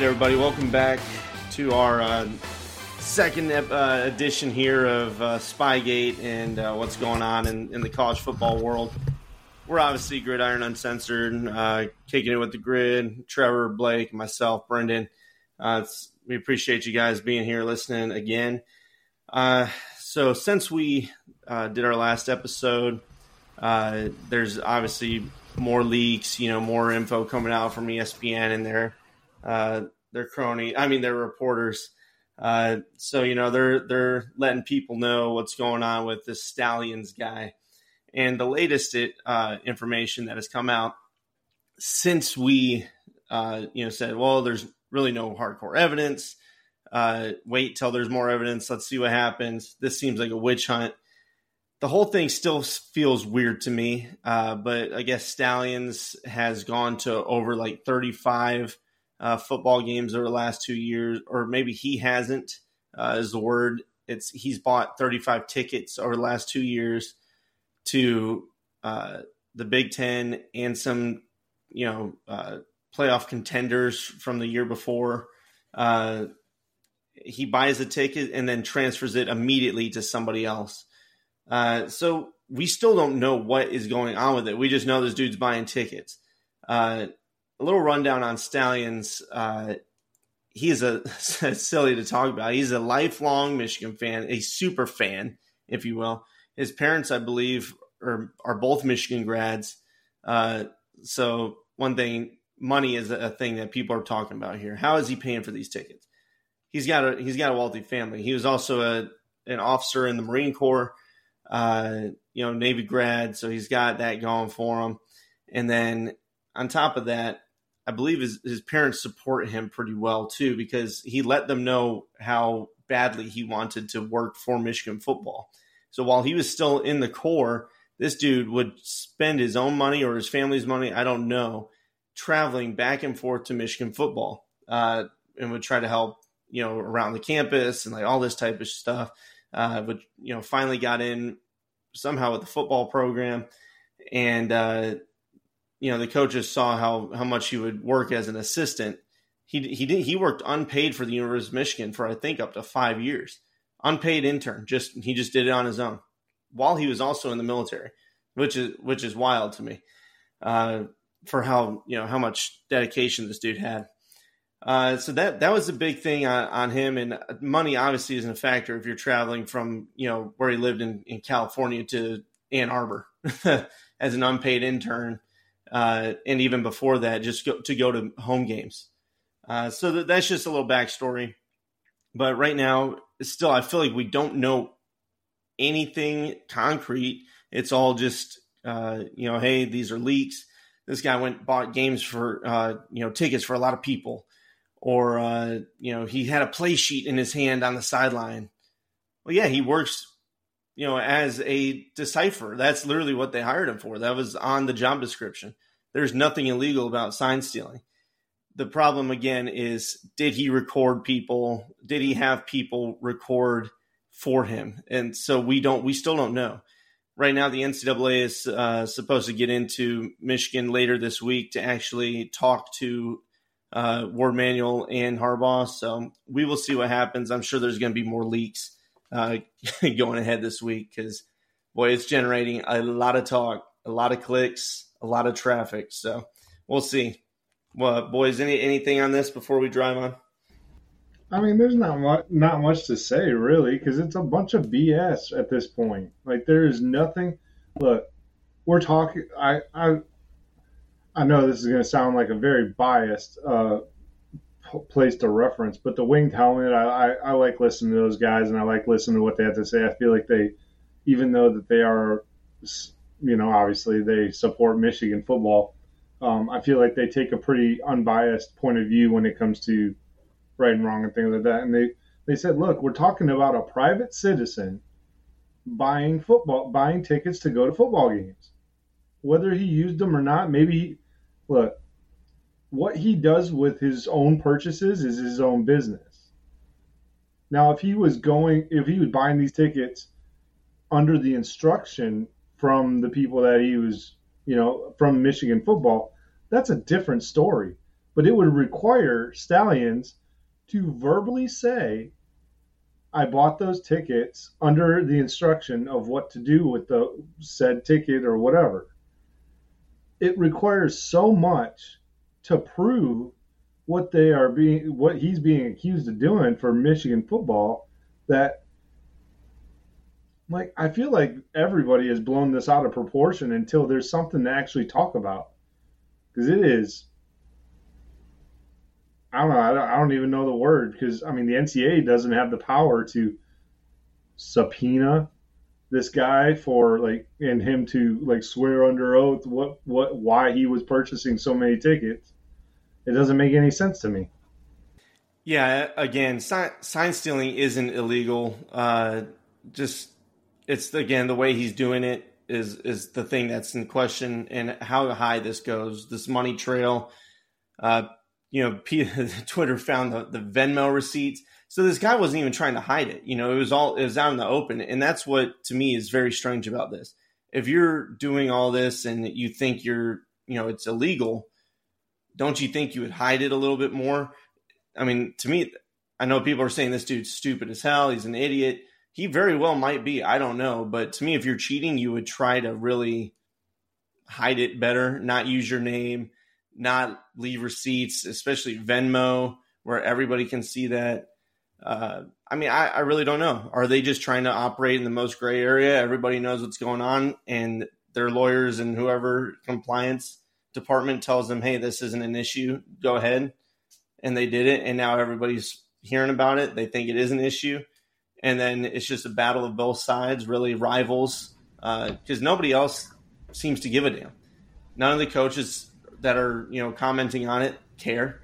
right, everybody, welcome back to our uh, second uh, edition here of uh, Spygate and uh, what's going on in, in, the college football world. We're obviously Gridiron Uncensored, uh, kicking it with the grid. Trevor, Blake, myself, Brendan. Uh, we appreciate you guys being here, listening again. so, since we did our last episode, there's obviously more leaks, you know, more info coming out from ESPN and their uh, their crony. I mean, their reporters. Uh, so you know they're they're letting people know what's going on with this Stalions guy, and the latest it, uh, information that has come out since we uh, you know said, well, there's really no hardcore evidence. Uh, wait till there's more evidence. Let's see what happens. This seems like a witch hunt the whole thing still feels weird to me. Uh, but I guess Stalions has gone to over like 35 uh, football games over the last two years, or maybe he hasn't. Uh, is the word? It's he's bought 35 tickets over the last two years to uh, the Big Ten and some, you know, uh, playoff contenders from the year before. Uh, he buys a ticket and then transfers it immediately to somebody else. Uh, so we still don't know what is going on with it. We just know this dude's buying tickets. Uh, a little rundown on Stalions. Uh, he is a silly to talk about. He's a lifelong Michigan fan, a super fan, if you will. His parents, I believe, are are both Michigan grads. Uh, so one thing, money is a thing that people are talking about here. How is he paying for these tickets? He's got a he's got a wealthy family. He was also a an officer in the Marine Corps uh, you know, Navy grad, so he's got that going for him. And then on top of that, I believe his, his parents support him pretty well too, because he let them know how badly he wanted to work for Michigan football. So while he was still in the Corps, this dude would spend his own money or his family's money, I don't know, traveling back and forth to Michigan football, uh, and would try to help, you know, around the campus and like all this type of stuff uh, but you know finally got in somehow with the football program, and uh, you know the coaches saw how how much he would work as an assistant. He he did he worked unpaid for the University of Michigan for I think up to five years, unpaid intern. Just he just did it on his own while he was also in the military, which is which is wild to me. Uh, for how you know how much dedication this dude had. Uh, so that that was a big thing on, on him, and money obviously isn't a factor if you're traveling from you know where he lived in, in California to Ann Arbor as an unpaid intern, uh, and even before that, just go, to go to home games. Uh, so that, that's just a little backstory. But right now, still, I feel like we don't know anything concrete. It's all just uh, you know, hey, these are leaks. This guy went bought games for uh, you know tickets for a lot of people or uh, you know he had a play sheet in his hand on the sideline. Well, yeah, he works, you know, as a decipher. That's literally what they hired him for. That was on the job description. There's nothing illegal about sign stealing. The problem again is did he record people? Did he have people record for him? And so we don't, we still don't know. Right now, the NCAA is uh, supposed to get into Michigan later this week to actually talk to uh, Warde Manuel and Harbaugh. So we will see what happens. I'm sure there's going to be more leaks uh, going ahead this week because, boy, it's generating a lot of talk, a lot of clicks, a lot of traffic. So we'll see. Well, boys, any anything on this before we drive on? I mean, there's not much, not much to say really, because it's a bunch of BS at this point. Like there is nothing. Look, we're talking. I I I know this is going to sound like a very biased uh, place to reference, but the winged helmet, I, I, I, like listening to those guys and I like listening to what they have to say. I feel like they, even though that they are, you know, obviously they support Michigan football, um, I feel like they take a pretty unbiased point of view when it comes to right and wrong and things like that. And they, they said, look, we're talking about a private citizen buying football, buying tickets to go to football games whether he used them or not, maybe look, what he does with his own purchases is his own business. Now, if he was going, if he was buying these tickets under the instruction from the people that he was, you know, from Michigan football, that's a different story. but it would require Stalions to verbally say, I bought those tickets under the instruction of what to do with the said ticket or whatever. It requires so much to prove what they are being what he's being accused of doing for Michigan football that like I feel like everybody has blown this out of proportion until there's something to actually talk about. Because it is I don't know I don't, I don't even know the word because I mean the NCAA doesn't have the power to subpoena this guy for like and him to like swear under oath what what why he was purchasing so many tickets it doesn't make any sense to me. Yeah again sign, sign stealing isn't illegal. Uh just it's again the way he's doing it is is the thing that's in question and how high this goes. This money trail uh you know twitter found the, the venmo receipts so this guy wasn't even trying to hide it. You know, it was all it was out in the open, and that's what to me is very strange about this. If you're doing all this and you think you're, you know, it's illegal, don't you think you would hide it a little bit more? I mean, to me, I know people are saying this dude's stupid as hell. He's an idiot. He very well might be. I don't know, but to me, if you're cheating, you would try to really hide it better, not use your name, not leave receipts, especially Venmo, where everybody can see that uh, I mean, I, I, really don't know. Are they just trying to operate in the most gray area? Everybody knows what's going on, and their lawyers and whoever compliance department tells them, "Hey, this isn't an issue. Go ahead," and they did it, and now everybody's hearing about it. They think it is an issue, and then it's just a battle of both sides, really rivals, because uh, nobody else seems to give a damn. None of the coaches that are you know commenting on it care.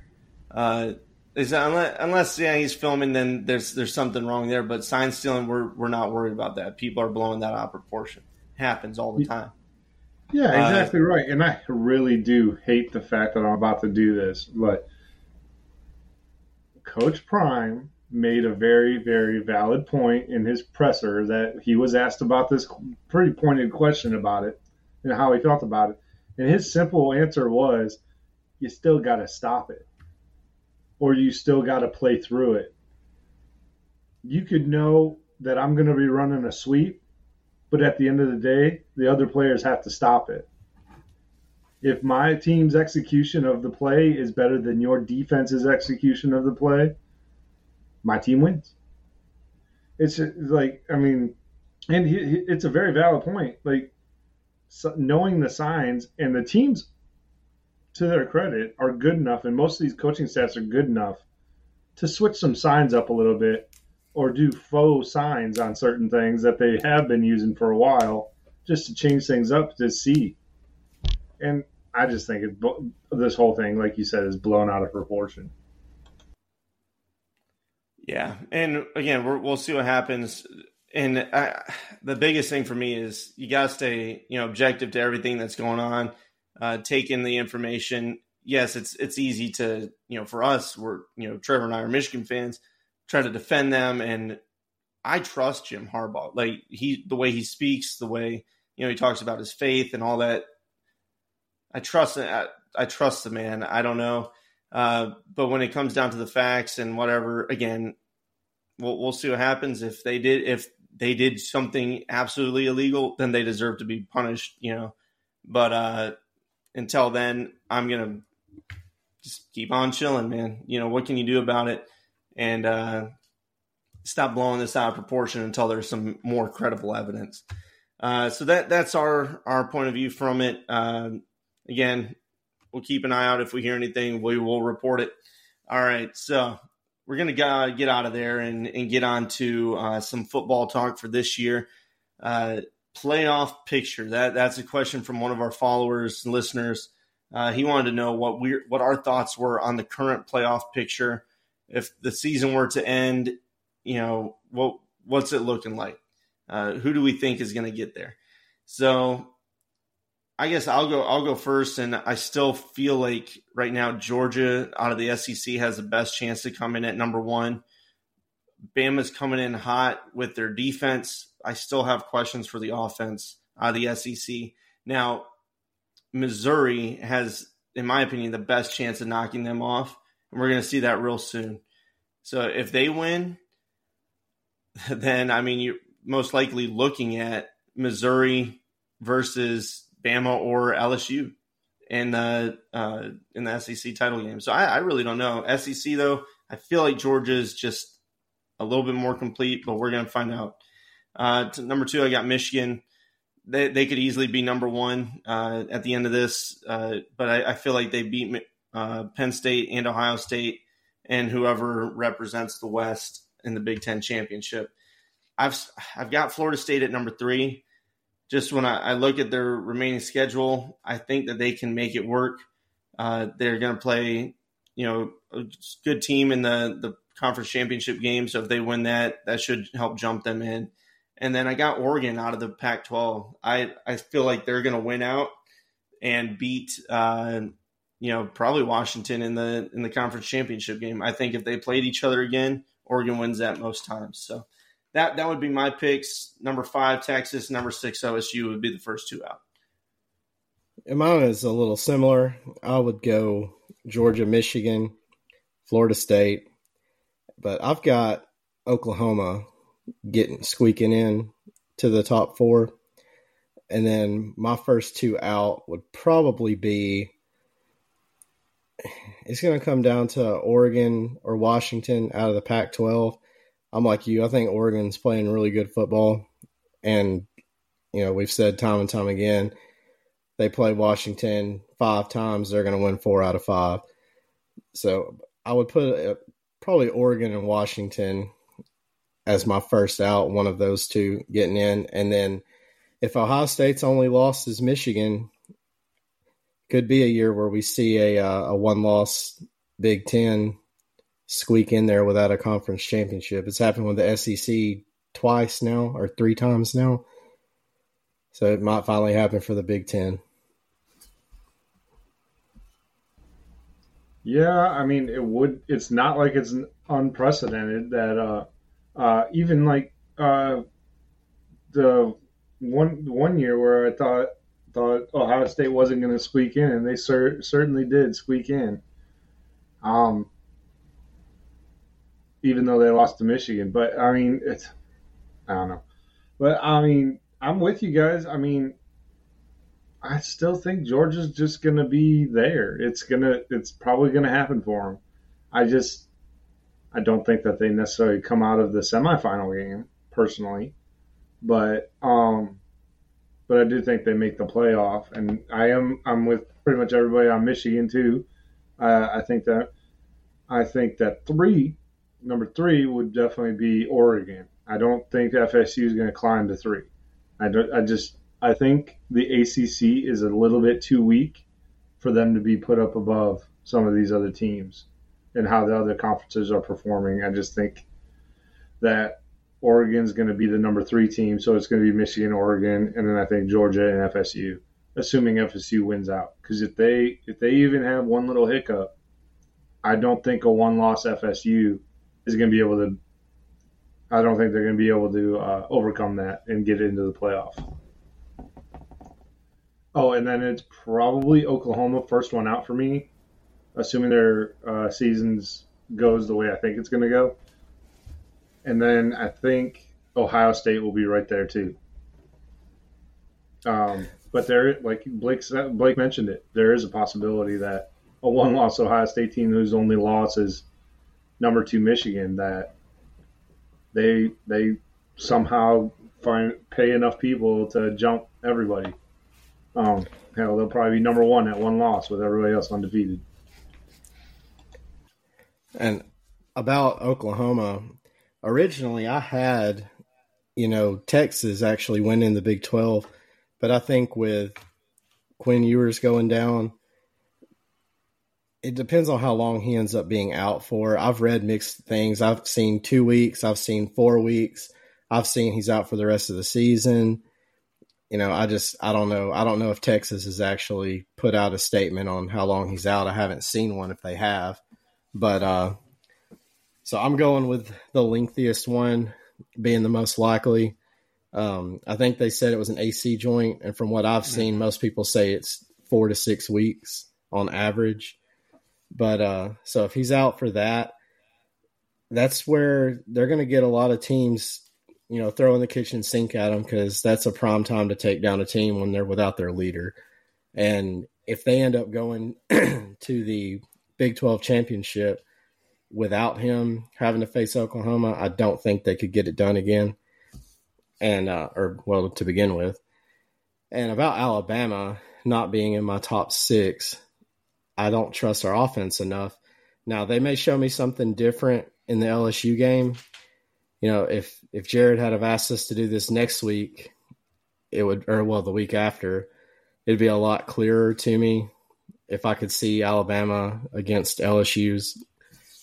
Uh, is unless, unless yeah he's filming, then there's there's something wrong there. But sign stealing, we're we're not worried about that. People are blowing that out of proportion. Happens all the time. Yeah, uh, exactly uh, right. And I really do hate the fact that I'm about to do this, but Coach Prime made a very, very valid point in his presser that he was asked about this pretty pointed question about it and how he felt about it. And his simple answer was, you still got to stop it or you still got to play through it. You could know that I'm going to be running a sweep, but at the end of the day, the other players have to stop it. If my team's execution of the play is better than your defense's execution of the play, my team wins. It's like, I mean, and it's a very valid point. Like, knowing the signs and the teams to their credit, are good enough, and most of these coaching staffs are good enough to switch some signs up a little bit or do faux signs on certain things that they have been using for a while just to change things up to see. And I just think it, this whole thing, like you said, is blown out of proportion. Yeah, and again, we will see what happens. And I, the biggest thing for me is you got to stay, you know, objective to everything that's going on uh, take in the information. Yes, it's it's easy to you know for us we're you know Trevor and I are Michigan fans try to defend them. And I trust Jim Harbaugh. Like he the way he speaks the way you know he talks about his faith and all that I trust I, I trust the man. I don't know. Uh, but when it comes down to the facts and whatever again we'll we'll see what happens. If they did if they did something absolutely illegal then they deserve to be punished you know. But uh until then, I'm gonna just keep on chilling, man. You know what can you do about it? And uh, stop blowing this out of proportion until there's some more credible evidence. Uh, so that that's our our point of view from it. Uh, again, we'll keep an eye out if we hear anything. We will report it. All right, so we're gonna go, get out of there and and get on to uh, some football talk for this year. Playoff picture? That that's a question from one of our followers and listeners. Uh, he wanted to know what we what our thoughts were on the current playoff picture. If the season were to end, you know, what what's it looking like? Uh, who do we think is going to get there? So, I guess I'll go. I'll go first, and I still feel like right now Georgia out of the SEC has the best chance to come in at number one. Bama's coming in hot with their defense. I still have questions for the offense out of the SEC. Now, Missouri has in my opinion, the best chance of knocking them off. And we're going to see that real soon. So if they win, then I mean, you're most likely looking at Missouri versus Bama or LSU in the uh, in the SEC title game. So I, I really don't know. SEC though, I feel like Georgia is just a little bit more complete, but we're going to find out. Uh, number two, I got Michigan. They, they could easily be number one uh, at the end of this, uh, but I, I, feel like they beat uh, Penn State and Ohio State and whoever represents the West in the Big Ten championship. I've I've got Florida State at number three. Just when I, I look at their remaining schedule, I think that they can make it work. Uh, they're going to play, you know, a good team in the the conference championship game. So if they win that, that should help jump them in. And then I got Oregon out of the Pac-12. I I feel like they're going to win out and beat, uh, you know, probably Washington in the in the conference championship game. I think if they played each other again, Oregon wins that most times. So that that would be my picks. Number five, Texas. Number six, OSU would be the first two out. And mine is a little similar. I would go Georgia, Michigan, Florida State, but I've got Oklahoma getting squeaking in to the top four. And then my first two out would probably be it's going to come down to Oregon or Washington out of the Pac 12. I'm like you. I think Oregon's playing really good football. And, you know, we've said time and time again, they play Washington five times, they're going to win four out of five. So I would put probably Oregon and Washington as my first out, one of those two getting in. And then if Ohio State's only loss is Michigan, could be a year where we see a, uh, a one loss Big Ten squeak in there without a conference championship. It's happened with the SEC twice now or three times now. So it might finally happen for the Big Ten. Yeah, I mean, it would. It's not like it's unprecedented that uh, uh, even like uh, the one one year where I thought thought Ohio State wasn't going to squeak in, and they cer- certainly did squeak in. Um, even though they lost to Michigan, but I mean, it's I don't know, but I mean, I'm with you guys. I mean, I still think Georgia's just going to be there. It's gonna, it's probably going to happen for them. I just, I don't think that they necessarily come out of the semifinal game personally, but um, but I do think they make the playoff, and I am I'm with pretty much everybody on Michigan too. Uh, I think that I think that three, number three would definitely be Oregon. I don't think FSU is going to climb to three. I don't. I just I think the ACC is a little bit too weak for them to be put up above some of these other teams and how the other conferences are performing. I just think that Oregon's going to be the number three team, so it's going to be Michigan, Oregon, and then I think Georgia and FSU, assuming FSU wins out. Because if they if they even have one little hiccup, I don't think a one loss FSU is going to be able to. I don't think they're going to be able to uh, overcome that and get into the playoff. Oh, and then it's probably Oklahoma first one out for me, assuming their uh, seasons goes the way I think it's going to go. And then I think Ohio State will be right there too. Um, but there, like Blake Blake mentioned it, there is a possibility that a one-loss Ohio State team whose only loss is number two Michigan that they they somehow find pay enough people to jump everybody. Um, hell, they'll probably be number one at one loss with everybody else undefeated. And about Oklahoma, originally I had, you know, Texas actually winning the Big 12, but I think with Quinn Ewers going down, it depends on how long he ends up being out for. I've read mixed things. I've seen two weeks, I've seen four weeks, I've seen he's out for the rest of the season you know, I just I don't know. I don't know if Texas has actually put out a statement on how long he's out. I haven't seen one if they have. But uh so I'm going with the lengthiest one being the most likely. Um, I think they said it was an AC joint, and from what I've seen, most people say it's four to six weeks on average. But uh, so if he's out for that, that's where they're going to get a lot of teams, you know, throwing the kitchen sink at them because that's a prime time to take down a team when they're without their leader. And if they end up going to the Big 12 championship without him having to face Oklahoma, I don't think they could get it done again. And, uh, or well, to begin with. And about Alabama not being in my top six, I don't trust our offense enough. Now they may show me something different in the LSU game. You know, if if Jared had have asked us to do this next week, it would or well the week after, it'd be a lot clearer to me. If I could see Alabama against LSU's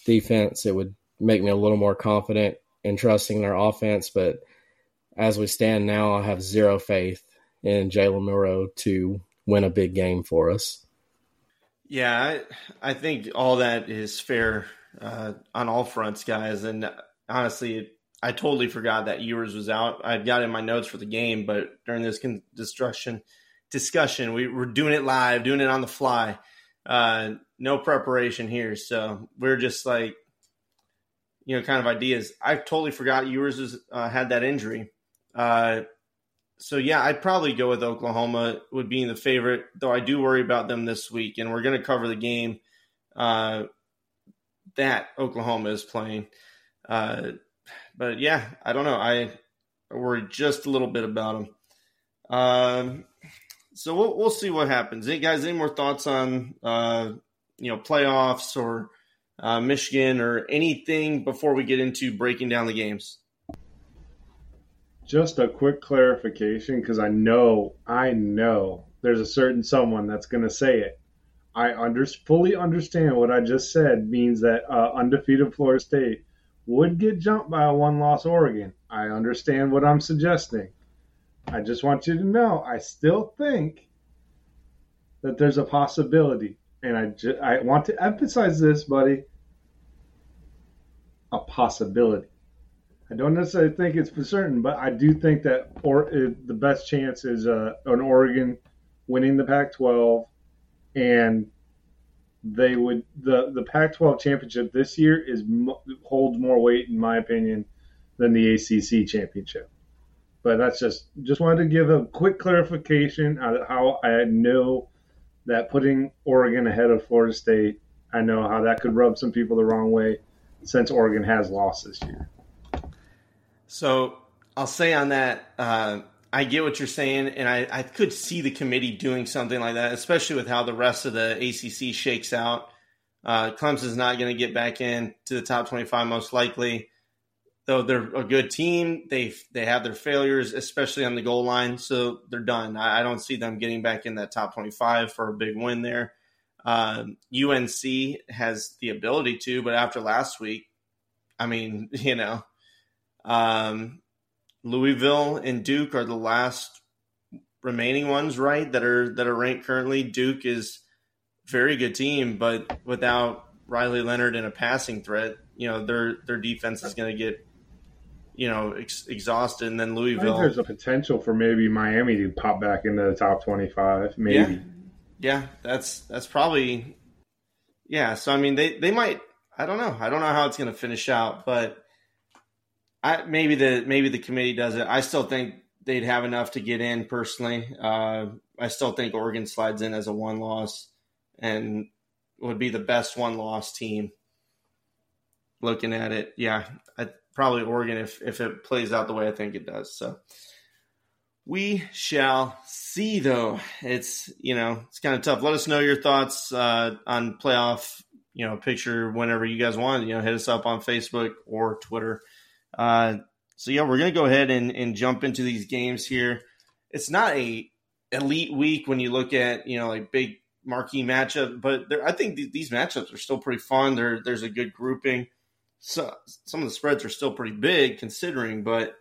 defense, it would make me a little more confident in trusting their offense. But as we stand now, I have zero faith in Jalen Milroe to win a big game for us. Yeah, I, I think all that is fair uh, on all fronts, guys. And honestly, I totally forgot that Ewers was out. I got in my notes for the game, but during this destruction discussion, we were doing it live, doing it on the fly. Uh, no preparation here, so we're just like, you know, kind of ideas. I totally forgot Ewers was, uh, had that injury. Uh, so yeah, I'd probably go with Oklahoma would being the favorite, though I do worry about them this week, and we're going to cover the game uh, that Oklahoma is playing. Uh, but yeah, I don't know. I worry just a little bit about them. Um, so we'll we'll see what happens. Hey guys, any more thoughts on uh, you know playoffs or uh, Michigan or anything before we get into breaking down the games? Just a quick clarification because I know, I know there's a certain someone that's going to say it. I under, fully understand what I just said means that uh, undefeated Florida State would get jumped by a one loss Oregon. I understand what I'm suggesting. I just want you to know I still think that there's a possibility. And I, ju- I want to emphasize this, buddy a possibility. I don't necessarily think it's for certain, but I do think that or uh, the best chance is uh, an Oregon winning the Pac-12, and they would the the Pac-12 championship this year is holds more weight in my opinion than the ACC championship. But that's just just wanted to give a quick clarification on how I know that putting Oregon ahead of Florida State. I know how that could rub some people the wrong way since Oregon has lost this year. So I'll say on that, uh, I get what you're saying, and I, I could see the committee doing something like that, especially with how the rest of the ACC shakes out. Uh, Clemson's not going to get back in to the top 25 most likely, though they're a good team. They they have their failures, especially on the goal line, so they're done. I, I don't see them getting back in that top 25 for a big win there. Um, UNC has the ability to, but after last week, I mean, you know, um, Louisville and Duke are the last remaining ones, right? That are that are ranked currently. Duke is very good team, but without Riley Leonard and a passing threat, you know their their defense is going to get you know ex- exhausted. And then Louisville, there's a potential for maybe Miami to pop back into the top twenty five. Maybe, yeah. yeah, that's that's probably yeah. So I mean, they they might. I don't know. I don't know how it's going to finish out, but I, maybe the maybe the committee does it. I still think they'd have enough to get in. Personally, uh, I still think Oregon slides in as a one loss and would be the best one loss team. Looking at it, yeah, I, probably Oregon if if it plays out the way I think it does. So we shall see. Though it's you know it's kind of tough. Let us know your thoughts uh, on playoff. You know, picture whenever you guys want. You know, hit us up on Facebook or Twitter. Uh, so yeah, we're gonna go ahead and, and jump into these games here. It's not a elite week when you look at you know like big marquee matchup, but I think th- these matchups are still pretty fun. There, there's a good grouping. So some of the spreads are still pretty big considering, but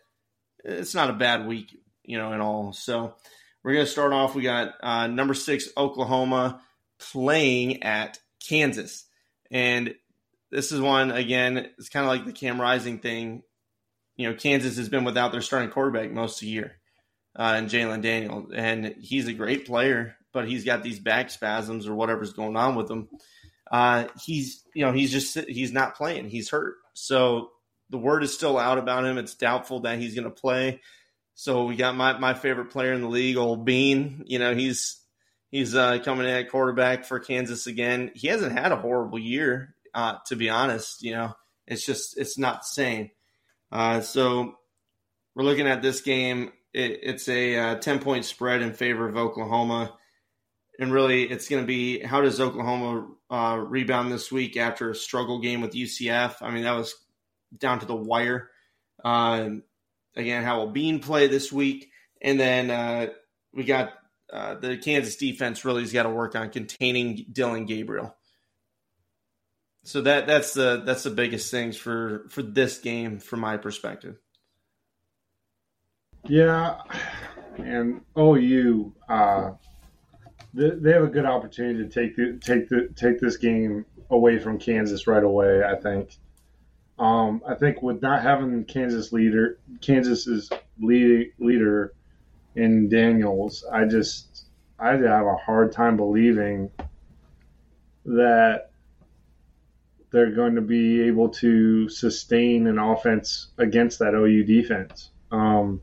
it's not a bad week, you know, in all. So we're gonna start off. We got uh, number six Oklahoma playing at Kansas, and this is one again. It's kind of like the Cam Rising thing you know, Kansas has been without their starting quarterback most of the year, uh, and Jalon Daniel, and he's a great player. but he's got these back spasms or whatever's going on with him. Uh, he's you know he's just he's not playing. He's hurt. So the word is still out about him. It's doubtful that he's going to play. So we got my, my favorite player in the league, old Bean. You know he's he's uh, coming in at quarterback for Kansas again. He hasn't had a horrible year, uh, to be honest. You know it's just it's not the same. Uh, so we're looking at this game. It, it's a uh, 10 point spread in favor of Oklahoma. And really, it's going to be how does Oklahoma uh, rebound this week after a struggle game with UCF? I mean, that was down to the wire. Uh, again, how will Bean play this week? And then uh, we got uh, the Kansas defense really has got to work on containing Dillon Gabriel. So that that's the that's the biggest things for for this game from my perspective. Yeah, and OU, they, they have a good opportunity to take the take the take this game away from Kansas right away. I think. Um, I think with not having Kansas leader, Kansas's lead, leader in Daniels, I just I have a hard time believing that they're going to be able to sustain an offense against that OU defense. Um,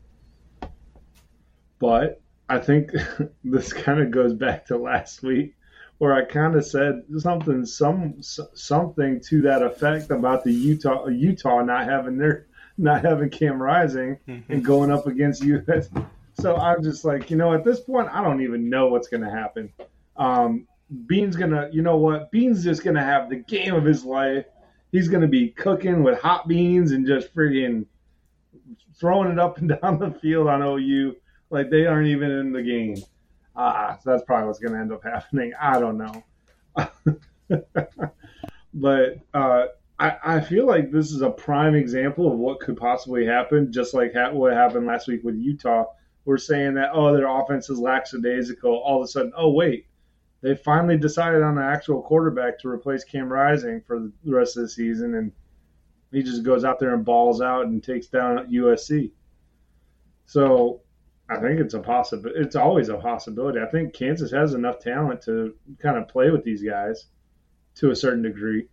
but I think this kind of goes back to last week where I kind of said something some something to that effect about the Utah Utah not having their not having Cam Rising mm-hmm. and going up against US. So I'm just like, you know, at this point, I don't even know what's going to happen. Um, Bean's gonna, you know what? Bean's just gonna have the game of his life. He's gonna be cooking with hot beans and just freaking throwing it up and down the field on OU like they aren't even in the game. Ah, so that's probably what's going to end up happening. I don't know. but uh, I, I feel like this is a prime example of what could possibly happen, just like ha- what happened last week with Utah. We're saying that, oh, their offense is lackadaisical. All of a sudden, oh, wait, they finally decided on an actual quarterback to replace Cam Rising for the rest of the season, and he just goes out there and balls out and takes down USC. So I think it's a possibility. It's always a possibility. I think Kansas has enough talent to kind of play with these guys to a certain degree.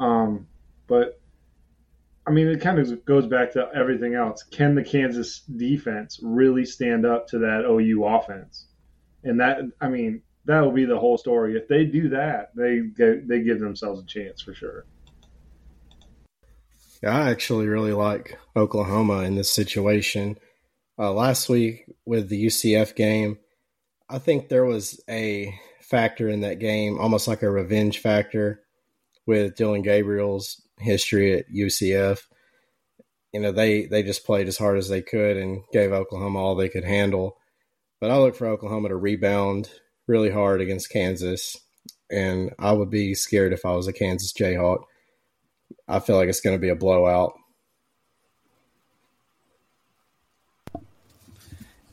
Um, but I mean, it kind of goes back to everything else. Can the Kansas defense really stand up to that OU offense? And that, I mean, that will be the whole story. If they do that, they they give themselves a chance for sure. Yeah, I actually really like Oklahoma in this situation uh, last week with the UCF game, I think there was a factor in that game, almost like a revenge factor with Dillon Gabriel's history at UCF. You know, they, they just played as hard as they could and gave Oklahoma all they could handle. But I look for Oklahoma to rebound really hard against Kansas. And I would be scared if I was a Kansas Jayhawk. I feel like it's going to be a blowout.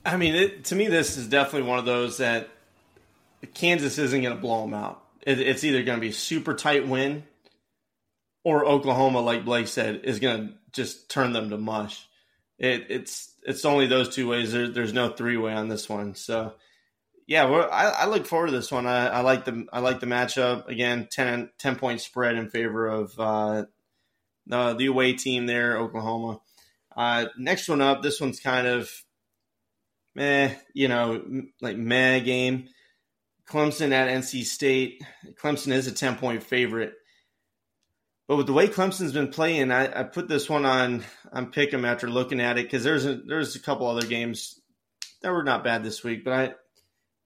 I mean, it, to me, this is definitely one of those that Kansas isn't going to blow them out. It, it's either going to be a super tight win, or Oklahoma, like Blake said, is going to just turn them to mush. It, it's it's only those two ways. There, there's no three way on this one. So, yeah, I, I, look forward to this one. I, I, like the I like the matchup again. 10, 10 point spread in favor of uh, the the away team there, Oklahoma. Uh, next one up. This one's kind of meh, you know, like meh game. Clemson at NC State. Clemson is a 10 point favorite. But with the way Clemson's been playing, I, I put this one on on Pick'em after looking at it because there's a, there's a couple other games that were not bad this week, but I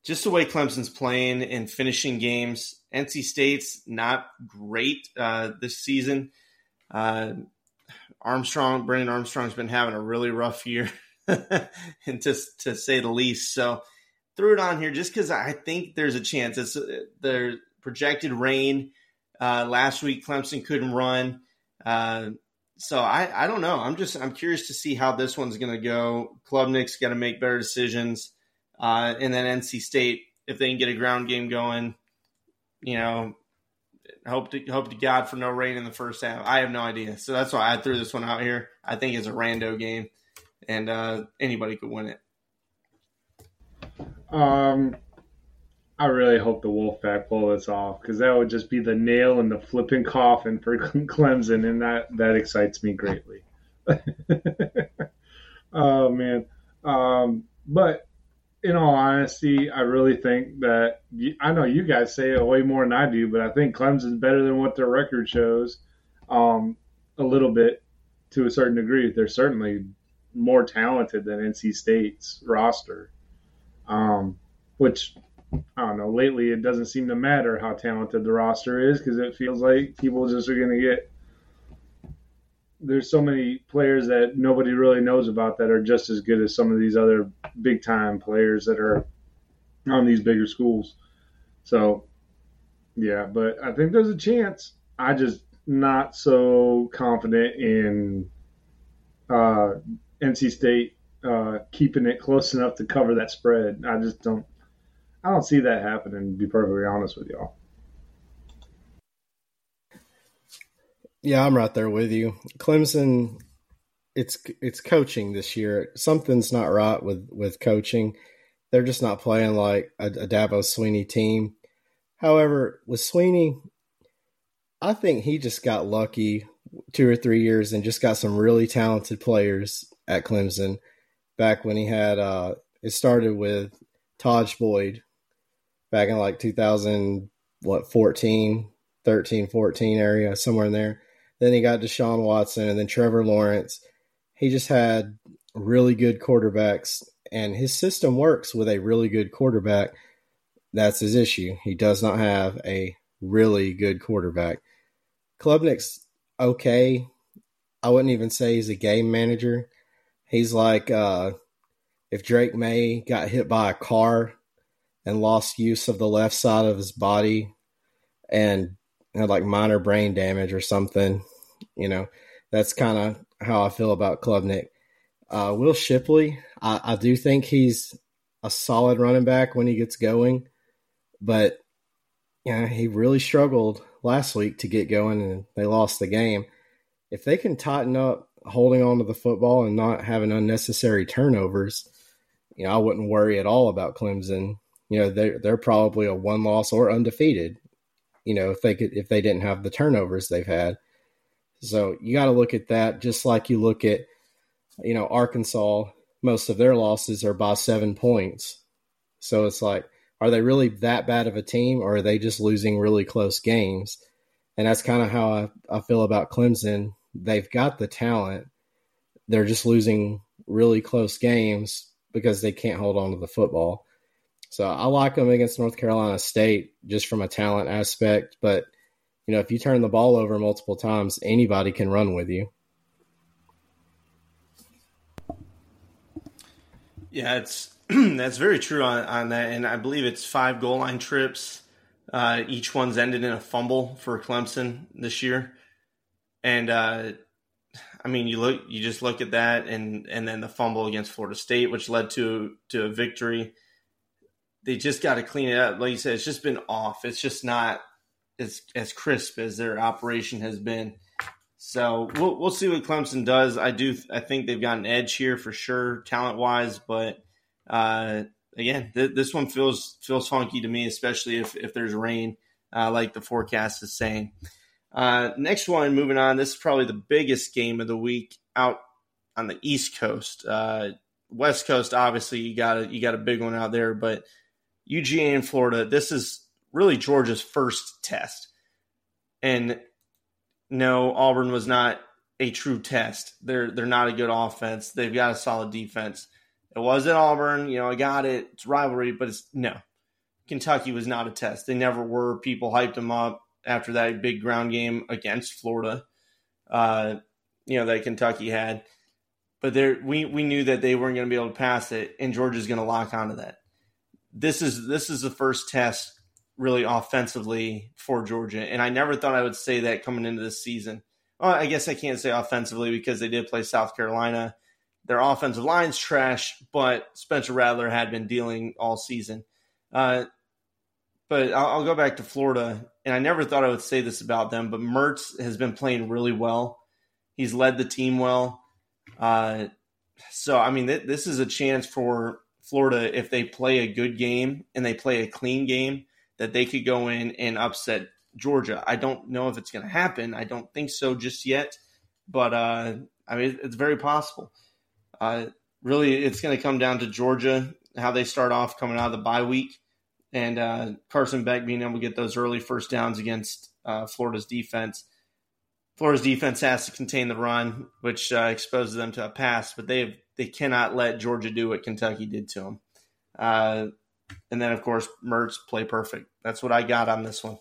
just the way Clemson's playing and finishing games. NC State's not great uh, this season. Uh, Armstrong, Brennan Armstrong's been having a really rough year. and to to say the least. So threw it on here just because I think there's a chance. It's uh, the projected rain. Uh, last week, Clemson couldn't run. Uh, so I, I don't know. I'm just I'm curious to see how this one's going to go. Klubnik's got to make better decisions, uh, and then NC State if they can get a ground game going. You know, hope to hope to God for no rain in the first half. I have no idea, so that's why I threw this one out here. I think it's a rando game and uh, anybody could win it. Um, I really hope the Wolfpack pull this off because that would just be the nail in the flipping coffin for Clemson, and that that excites me greatly. oh man, um, but in all honesty, I really think that I know you guys say it way more than I do, but I think Clemson's better than what their record shows. Um, a little bit to a certain degree. They're certainly more talented than NC State's roster. Um, which I don't know. Lately, it doesn't seem to matter how talented the roster is because it feels like people just are going to get. There's so many players that nobody really knows about that are just as good as some of these other big time players that are on these bigger schools. So, yeah, but I think there's a chance. I just not so confident in uh, NC State uh, keeping it close enough to cover that spread. I just don't. I don't see that happening. To be perfectly honest with y'all. Yeah, I'm right there with you. Clemson, it's it's coaching this year. Something's not right with with coaching. They're just not playing like a, a Dabo Swinney team. However, with Swinney, I think he just got lucky two or three years and just got some really talented players at Clemson. Back when he had, uh, it started with Tajh Boyd back in like 2000, what, 14, 13, 14 area, somewhere in there. Then he got Deshaun Watson and then Trevor Lawrence. He just had really good quarterbacks, and his system works with a really good quarterback. That's his issue. He does not have a really good quarterback. Klubnik's okay. I wouldn't even say he's a game manager. He's like uh, if Drake Maye got hit by a car and lost use of the left side of his body and had like minor brain damage or something. You know, that's kind of how I feel about Klubnik. Uh, Will Shipley, I, I do think he's a solid running back when he gets going, but yeah, you know, he really struggled last week to get going and they lost the game. If they can tighten up holding on to the football and not having unnecessary turnovers, you know, I wouldn't worry at all about Clemson. You know, they're they're probably a one loss or undefeated. You know, if they could if they didn't have the turnovers they've had. So you got to look at that just like you look at, you know, Arkansas. Most of their losses are by seven points. So it's like are they really that bad of a team or are they just losing really close games? And that's kind of how I, I feel about Clemson. They've got the talent. They're just losing really close games because they can't hold on to the football. So I like them against North Carolina State just from a talent aspect. But, you know, if you turn the ball over multiple times, anybody can run with you. Yeah, it's that's very true on, on that, and I believe it's five goal line trips. Uh, each one's ended in a fumble for Clemson this year, and uh, I mean, you look, you just look at that, and and then the fumble against Florida State, which led to to a victory. They just got to clean it up. Like you said, it's just been off. It's just not as as crisp as their operation has been. So we'll we'll see what Clemson does. I do. I think they've got an edge here for sure, talent wise, but uh, again, th- this one feels feels funky to me, especially if if there's rain, uh, like the forecast is saying. Uh, next one, moving on. This is probably the biggest game of the week out on the East Coast. Uh, West Coast, obviously, you got a, you got a big one out there, but UGA in Florida. This is really Georgia's first test, and no, Auburn was not a true test. They're they're not a good offense. They've got a solid defense. It was at Auburn. You know, I got it. It's rivalry, but it's no. Kentucky was not a test. They never were. People hyped them up after that big ground game against Florida. Uh, you know that Kentucky had, but there we we knew that they weren't going to be able to pass it, and Georgia's going to lock onto that. This is this is the first test really offensively for Georgia, and I never thought I would say that coming into this season. Well, I guess I can't say offensively because they did play South Carolina their offensive line's trash, but Spencer Rattler had been dealing all season. Uh, but I'll, I'll, go back to Florida, and I never thought I would say this about them, but Mertz has been playing really well. He's led the team well. Uh, so I mean, th- this is a chance for Florida, if they play a good game and they play a clean game, that they could go in and upset Georgia. I don't know if it's going to happen. I don't think so just yet, but uh, I mean, it's very possible. Uh, really, it's going to come down to Georgia, how they start off coming out of the bye week, and uh, Carson Beck being able to get those early first downs against uh, Florida's defense. Florida's defense has to contain the run, which uh, exposes them to a pass, but they they cannot let Georgia do what Kentucky did to them. Uh, and then, of course, Mertz play perfect. That's what I got on this one.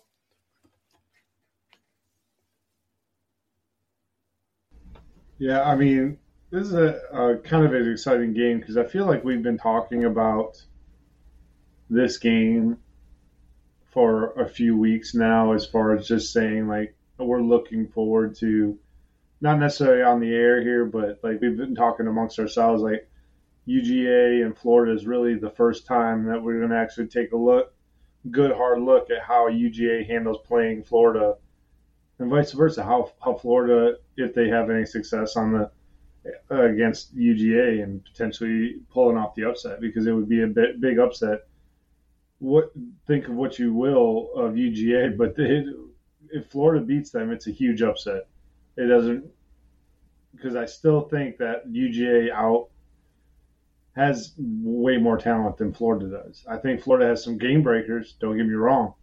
Yeah, I mean, this is a, a kind of an exciting game because I feel like we've been talking about this game for a few weeks now, as far as just saying like we're looking forward to, not necessarily on the air here, but like we've been talking amongst ourselves, like UGA and Florida is really the first time that we're going to actually take a look, good hard look at how UGA handles playing Florida and vice versa. How how Florida, if they have any success on the against UGA and potentially pulling off the upset, because it would be a bit, big upset. What think of what you will of UGA, but they, if Florida beats them, it's a huge upset. It doesn't because I still think that UGA out has way more talent than Florida does. I think Florida has some game breakers. Don't get me wrong,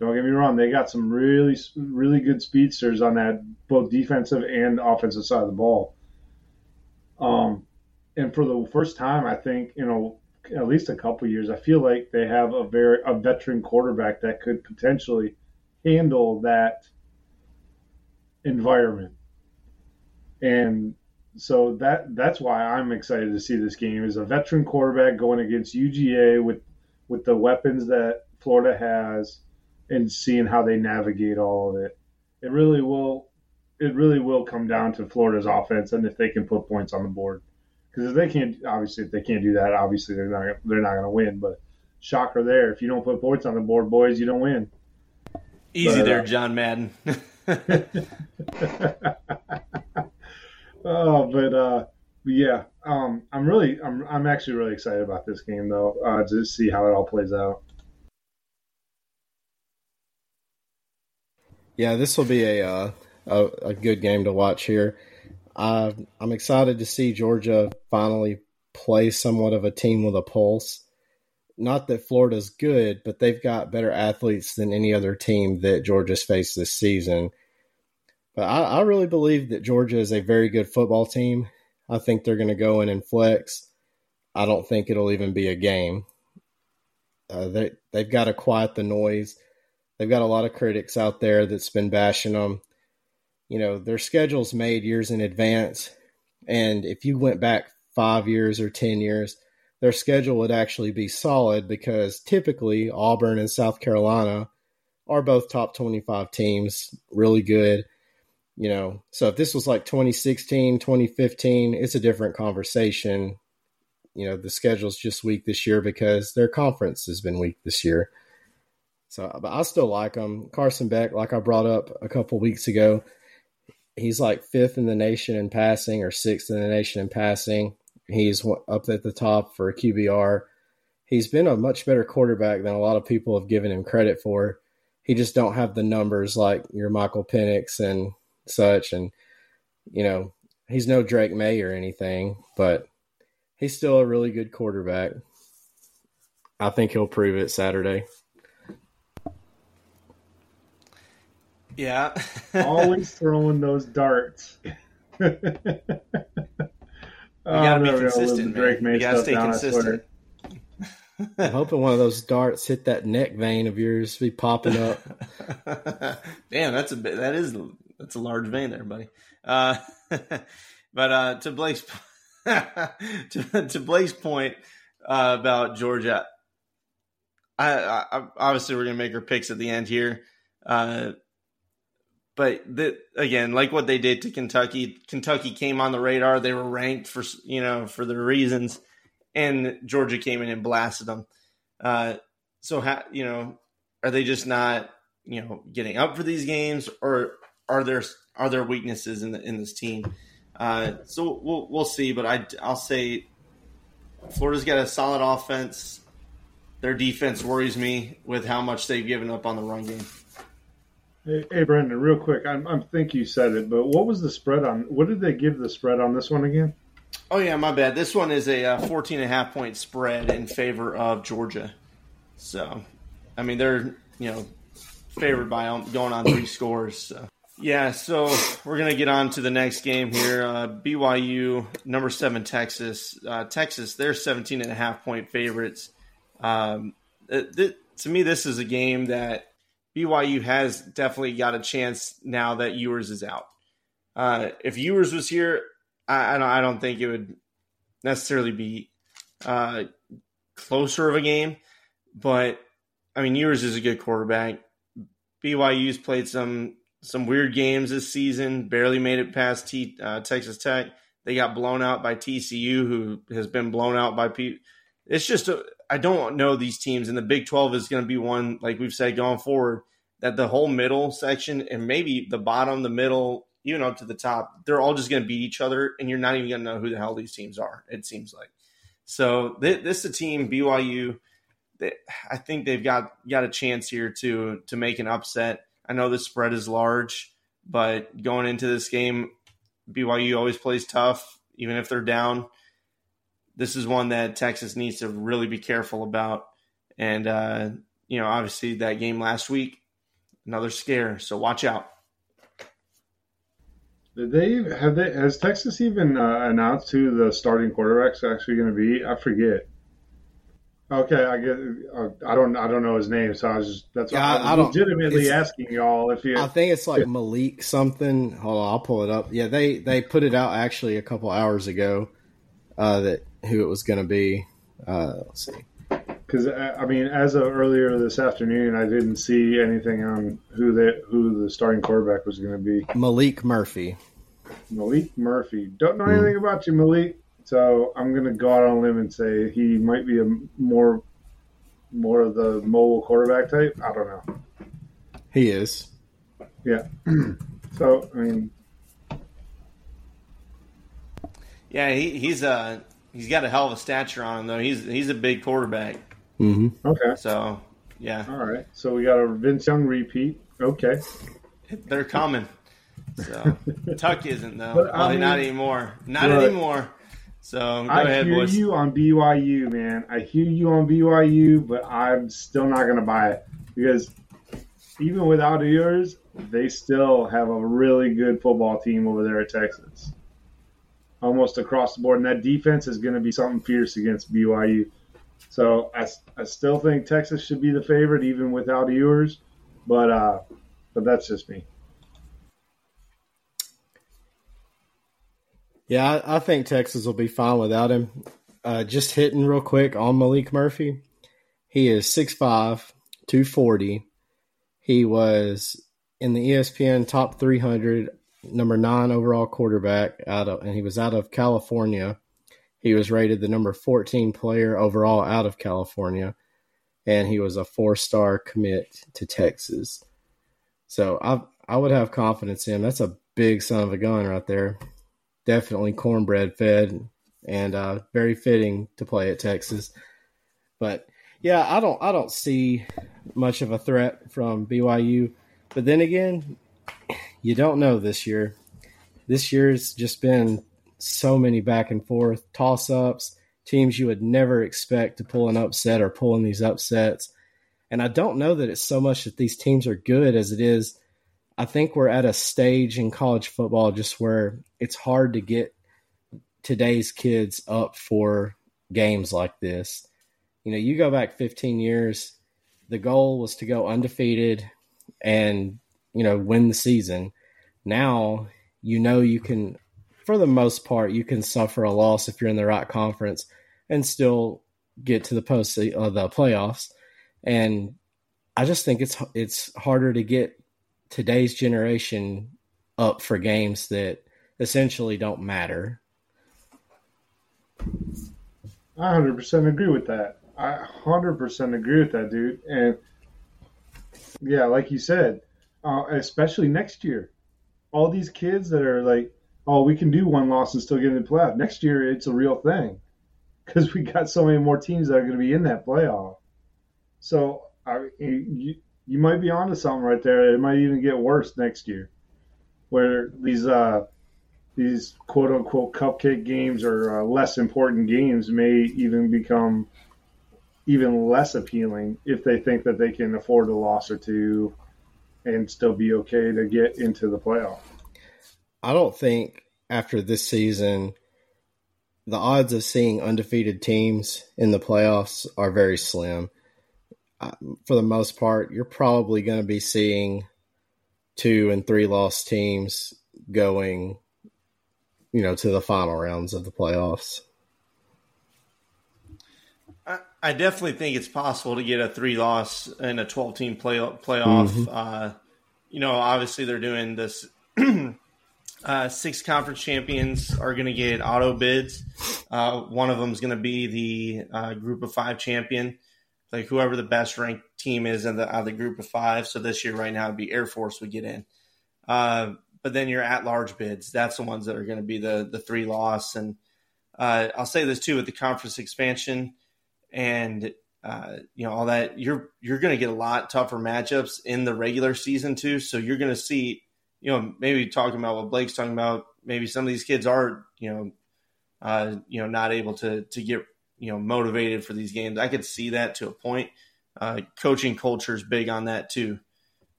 don't get me wrong, they got some really, really good speedsters on that both defensive and offensive side of the ball. Um, and for the first time, I think you know at least a couple years, I feel like they have a very a veteran quarterback that could potentially handle that environment. And so that that's why I'm excited to see this game is a veteran quarterback going against UGA with with the weapons that Florida has and seeing how they navigate all of it. It really will it really will come down to Florida's offense and if they can put points on the board. Because if they can't, obviously, if they can't do that, obviously they're not they're not going to win. But shocker there, if you don't put points on the board, boys, you don't win. Easy but, there, uh, John Madden. oh, but uh, yeah, um, I'm really, I'm, I'm actually really excited about this game though, uh, to see how it all plays out. Yeah, this will be a, uh, a, a good game to watch here. Uh, I'm excited to see Georgia finally play somewhat of a team with a pulse. Not that Florida's good, but they've got better athletes than any other team that Georgia's faced this season. But I, I really believe that Georgia is a very good football team. I think they're going to go in and flex. I don't think it'll even be a game. Uh, they they've got to quiet the noise they've got a lot of critics out there that's been bashing them. You know, their schedule's made years in advance. And if you went back five years or 10 years, their schedule would actually be solid because typically Auburn and South Carolina are both top 25 teams, really good. You know, so if this was like 2016, 2015, it's a different conversation. You know, the schedule's just weak this year because their conference has been weak this year. So, but I still like them. Carson Beck, like I brought up a couple weeks ago, he's like fifth in the nation in passing or sixth in the nation in passing. He's up at the top for QBR. He's been a much better quarterback than a lot of people have given him credit for. He just don't have the numbers like your Michael Penix and such. And, you know, he's no Drake Maye or anything, but he's still a really good quarterback. I think he'll prove it Saturday. Yeah. Always throwing those darts. you gotta be consistent, man. You gotta stay consistent. I'm hoping one of those darts hit that neck vein of yours, be popping up. Damn, that's a bit. That is that's a large vein there, buddy. Uh, but uh, to Blake's to, to Blake's point uh, about Georgia, I, I, obviously we're gonna make our picks at the end here. But the, again, like what they did to Kentucky, Kentucky came on the radar. They were ranked for you know for their reasons, and Georgia came in and blasted them. Uh, so ha, you know, are they just not you know getting up for these games, or are there are there weaknesses in the, in this team? Uh, so we'll we'll see. But I I'll say Florida's got a solid offense. Their defense worries me with how much they've given up on the run game. Hey, hey Brendan, real quick, I, I think you said it, but what was the spread on? What did they give the spread on this one again? Oh yeah, my bad. This one is a uh, 14 and a half point spread in favor of Georgia. So, I mean, they're you know favored by going on three scores. So. Yeah, so we're gonna get on to the next game here. Uh, BYU number seven Texas. Uh, Texas, they're 17 and a half point favorites. Um, to me, this is a game that BYU has definitely got a chance now that Ewers is out. Uh, if Ewers was here, I, I, don't, I don't think it would necessarily be uh, closer of a game. But I mean, Ewers is a good quarterback. BYU's played some some weird games this season. Barely made it past T, uh, Texas Tech. They got blown out by TCU, who has been blown out by people. It's just I don't know these teams, and the Big Twelve is going to be one like we've said going forward that the whole middle section and maybe the bottom, the middle, even up to the top, they're all just going to beat each other, and you're not even going to know who the hell these teams are. It seems like. So this, this is a team BYU. That I think they've got got a chance here to to make an upset. I know the spread is large, but going into this game, BYU always plays tough, even if they're down. This is one that Texas needs to really be careful about. And, uh, you know, obviously that game last week, another scare. So watch out. Did they have they has Texas even uh, announced who the starting quarterback's actually going to be? I forget. Okay, I get. Uh, I don't. I don't know his name, so I was just. That's yeah, I, I, was legitimately asking y'all if you. I think it's like Maalik something. Hold on, I'll pull it up. Yeah, they they put it out actually a couple hours ago. Uh, that who it was going to be. Uh, let's see. Because uh, I mean, as of earlier this afternoon, I didn't see anything on who the who the starting quarterback was going to be. Maalik Murphy. Maalik Murphy. Don't know anything mm. about you, Maalik. So I'm going to go out on a limb and say he might be a more more of the mobile quarterback type. I don't know. He is. Yeah. so I mean. Yeah, he, he's a uh, he's got a hell of a stature on him though. He's he's a big quarterback. Mm-hmm. Okay. So yeah. All right. So we got a Vince Young repeat. Okay. They're coming. So Tuck isn't though. But, well, mean, not anymore. Not anymore. So go I ahead, hear boys. you on BYU, man. I hear you on BYU, but I'm still not going to buy it because even without Ewers, they still have a really good football team over there at Texas. Almost across the board, and that defense is going to be something fierce against BYU. So I, I still think Texas should be the favorite, even without Ewers. but uh, but that's just me. Yeah, I, I, think Texas will be fine without him. Uh, just hitting real quick on Maalik Murphy. He is 6'5, 240. He was in the ESPN top 300, number nine overall quarterback out of, and he was out of California. He was rated the number 14 player overall out of California, and he was a four star commit to Texas. So I I would have confidence in him. That's a big son of a gun right there definitely cornbread fed and uh, very fitting to play at Texas. But yeah, I don't I don't see much of a threat from BYU. But then again, you don't know this year. This year's just been so many back and forth toss ups, teams you would never expect to pull an upset or pulling these upsets. And I don't know that it's so much that these teams are good as it is I think we're at a stage in college football just where it's hard to get today's kids up for games like this. You know, you go back 15 years, the goal was to go undefeated and, you know, win the season. Now, you know, you can, for the most part, you can suffer a loss if you're in the right conference and still get to the post uh, the playoffs. And I just think it's it's harder to get today's generation up for games that essentially don't matter. I 100% agree with that. I 100% agree with that, dude. And yeah, like you said, uh, especially next year, all these kids that are like, oh, we can do one loss and still get in the playoff. Next year, it's a real thing because we got so many more teams that are going to be in that playoff. So I, you, you might be onto something right there. It might even get worse next year, where these uh, these quote unquote cupcake games or uh, less important games may even become even less appealing if they think that they can afford a loss or two and still be okay to get into the playoff. I don't think after this season the odds of seeing undefeated teams in the playoffs are very slim. For the most part, you're probably going to be seeing two and three lost teams going, you know, to the final rounds of the playoffs. I, definitely think it's possible to get a three loss and a 12 team play, playoff. Mm-hmm. Uh, you know, obviously they're doing this Uh, six conference champions are going to get auto bids. Uh, one of them is going to be the uh, group of five champion, like whoever the best ranked team is in the, the group of five. So this year, right now, it'd be Air Force would get in. Uh, but then your at large bids, that's the ones that are going to be the the three loss. And uh, I'll say this too with the conference expansion and uh, you know all that you're you're going to get a lot tougher matchups in the regular season too. So you're going to see you know, maybe talking about what Blake's talking about, maybe some of these kids are, you know, uh, you know, not able to to get you know motivated for these games. I could see that to a point. Uh, coaching culture is big on that too.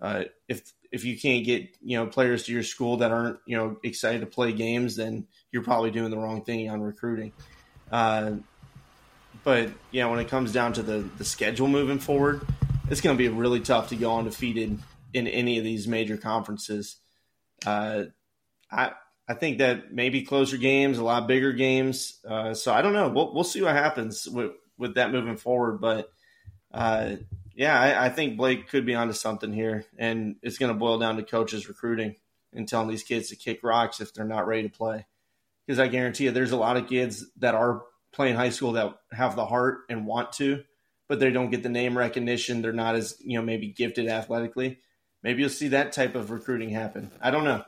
Uh, if if you can't get you know players to your school that aren't you know excited to play games, then you're probably doing the wrong thing on recruiting. But yeah, when it comes down to the the schedule moving forward, it's going to be really tough to go undefeated in any of these major conferences. Uh, I I think that maybe closer games, a lot bigger games. Uh, so I don't know. We'll we'll see what happens with with that moving forward. But uh, yeah, I, I, think Blake could be onto something here, and it's going to boil down to coaches recruiting and telling these kids to kick rocks if they're not ready to play. Because I guarantee you, there's a lot of kids that are playing high school that have the heart and want to, but they don't get the name recognition. They're not as you know maybe gifted athletically maybe you'll see that type of recruiting happen. I don't know.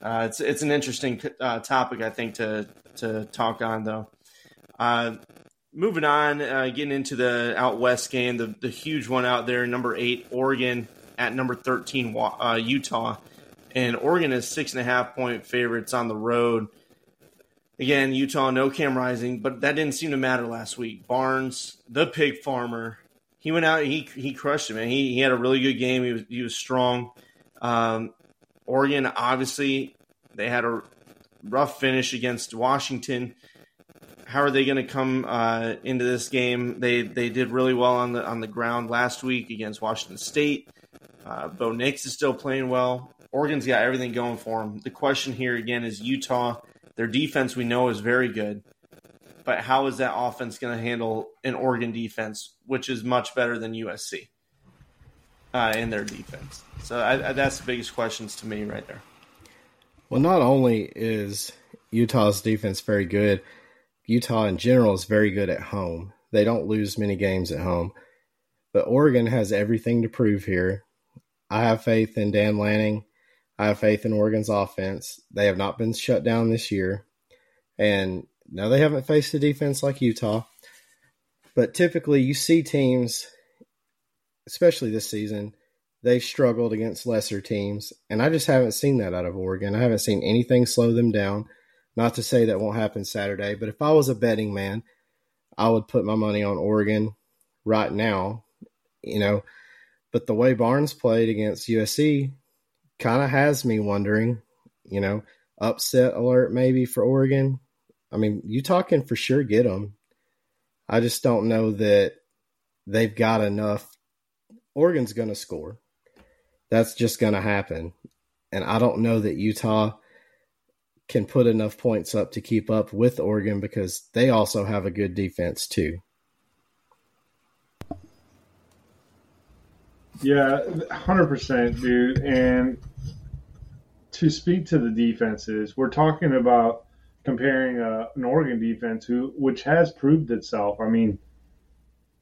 Uh, it's it's an interesting uh, topic, I think, to to talk on though. Uh, moving on, uh, getting into the out west game, the the huge one out there, number eight, Oregon at number thirteen, uh, Utah, and Oregon is six and a half point favorites on the road. Again, Utah, no Cam Rising, but that didn't seem to matter last week. Barnes, the pig farmer, he went out. He he crushed it, man. He he had a really good game. He was he was strong. Um, Oregon, obviously, they had a rough finish against Washington. How are they going to come uh, into this game? They they did really well on the on the ground last week against Washington State. Uh, Bo Nix is still playing well. Oregon's got everything going for them. The question here again is Utah. Their defense we know is very good but how is that offense going to handle an Oregon defense, which is much better than USC uh, in their defense? So I, I, that's the biggest questions to me right there. Well, not only is Utah's defense very good, Utah in general is very good at home. They don't lose many games at home, but Oregon has everything to prove here. I have faith in Dan Lanning. I have faith in Oregon's offense. They have not been shut down this year. And now they haven't faced a defense like Utah, but typically you see teams, especially this season, they've struggled against lesser teams, and I just haven't seen that out of Oregon. I haven't seen anything slow them down. Not to say that won't happen Saturday, but if I was a betting man, I would put my money on Oregon right now, you know. But the way Barnes played against USC kind of has me wondering, you know, upset alert maybe for Oregon. I mean, Utah can for sure get them. I just don't know that they've got enough. Oregon's going to score. That's just going to happen. And I don't know that Utah can put enough points up to keep up with Oregon because they also have a good defense too. Yeah, 100%, dude. And to speak to the defenses, we're talking about comparing uh, an Oregon defense who, which has proved itself. I mean,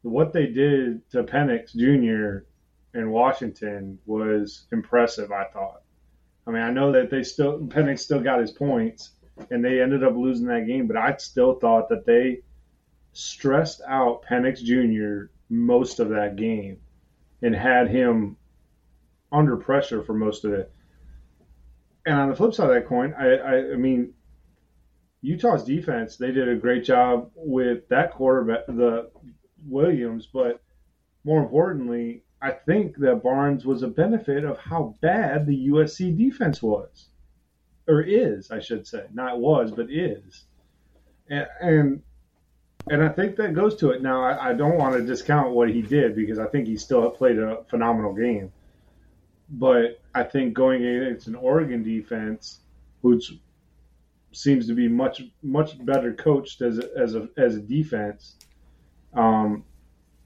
what they did to Penix Jr. in Washington was impressive. I thought. I mean, I know that they still Penix still got his points, and they ended up losing that game, but I still thought that they stressed out Penix Jr. most of that game and had him under pressure for most of it. And on the flip side of that coin, I, I, I mean, Utah's defense, they did a great job with that quarterback, the Williams, but more importantly, I think that Barnes was a benefit of how bad the USC defense was, or is, I should say, not was, but is, and and, and I think that goes to it. Now, I, I don't want to discount what he did because I think he still played a phenomenal game, but I think going against an Oregon defense, which seems to be much much better coached as a, as a as a defense, um,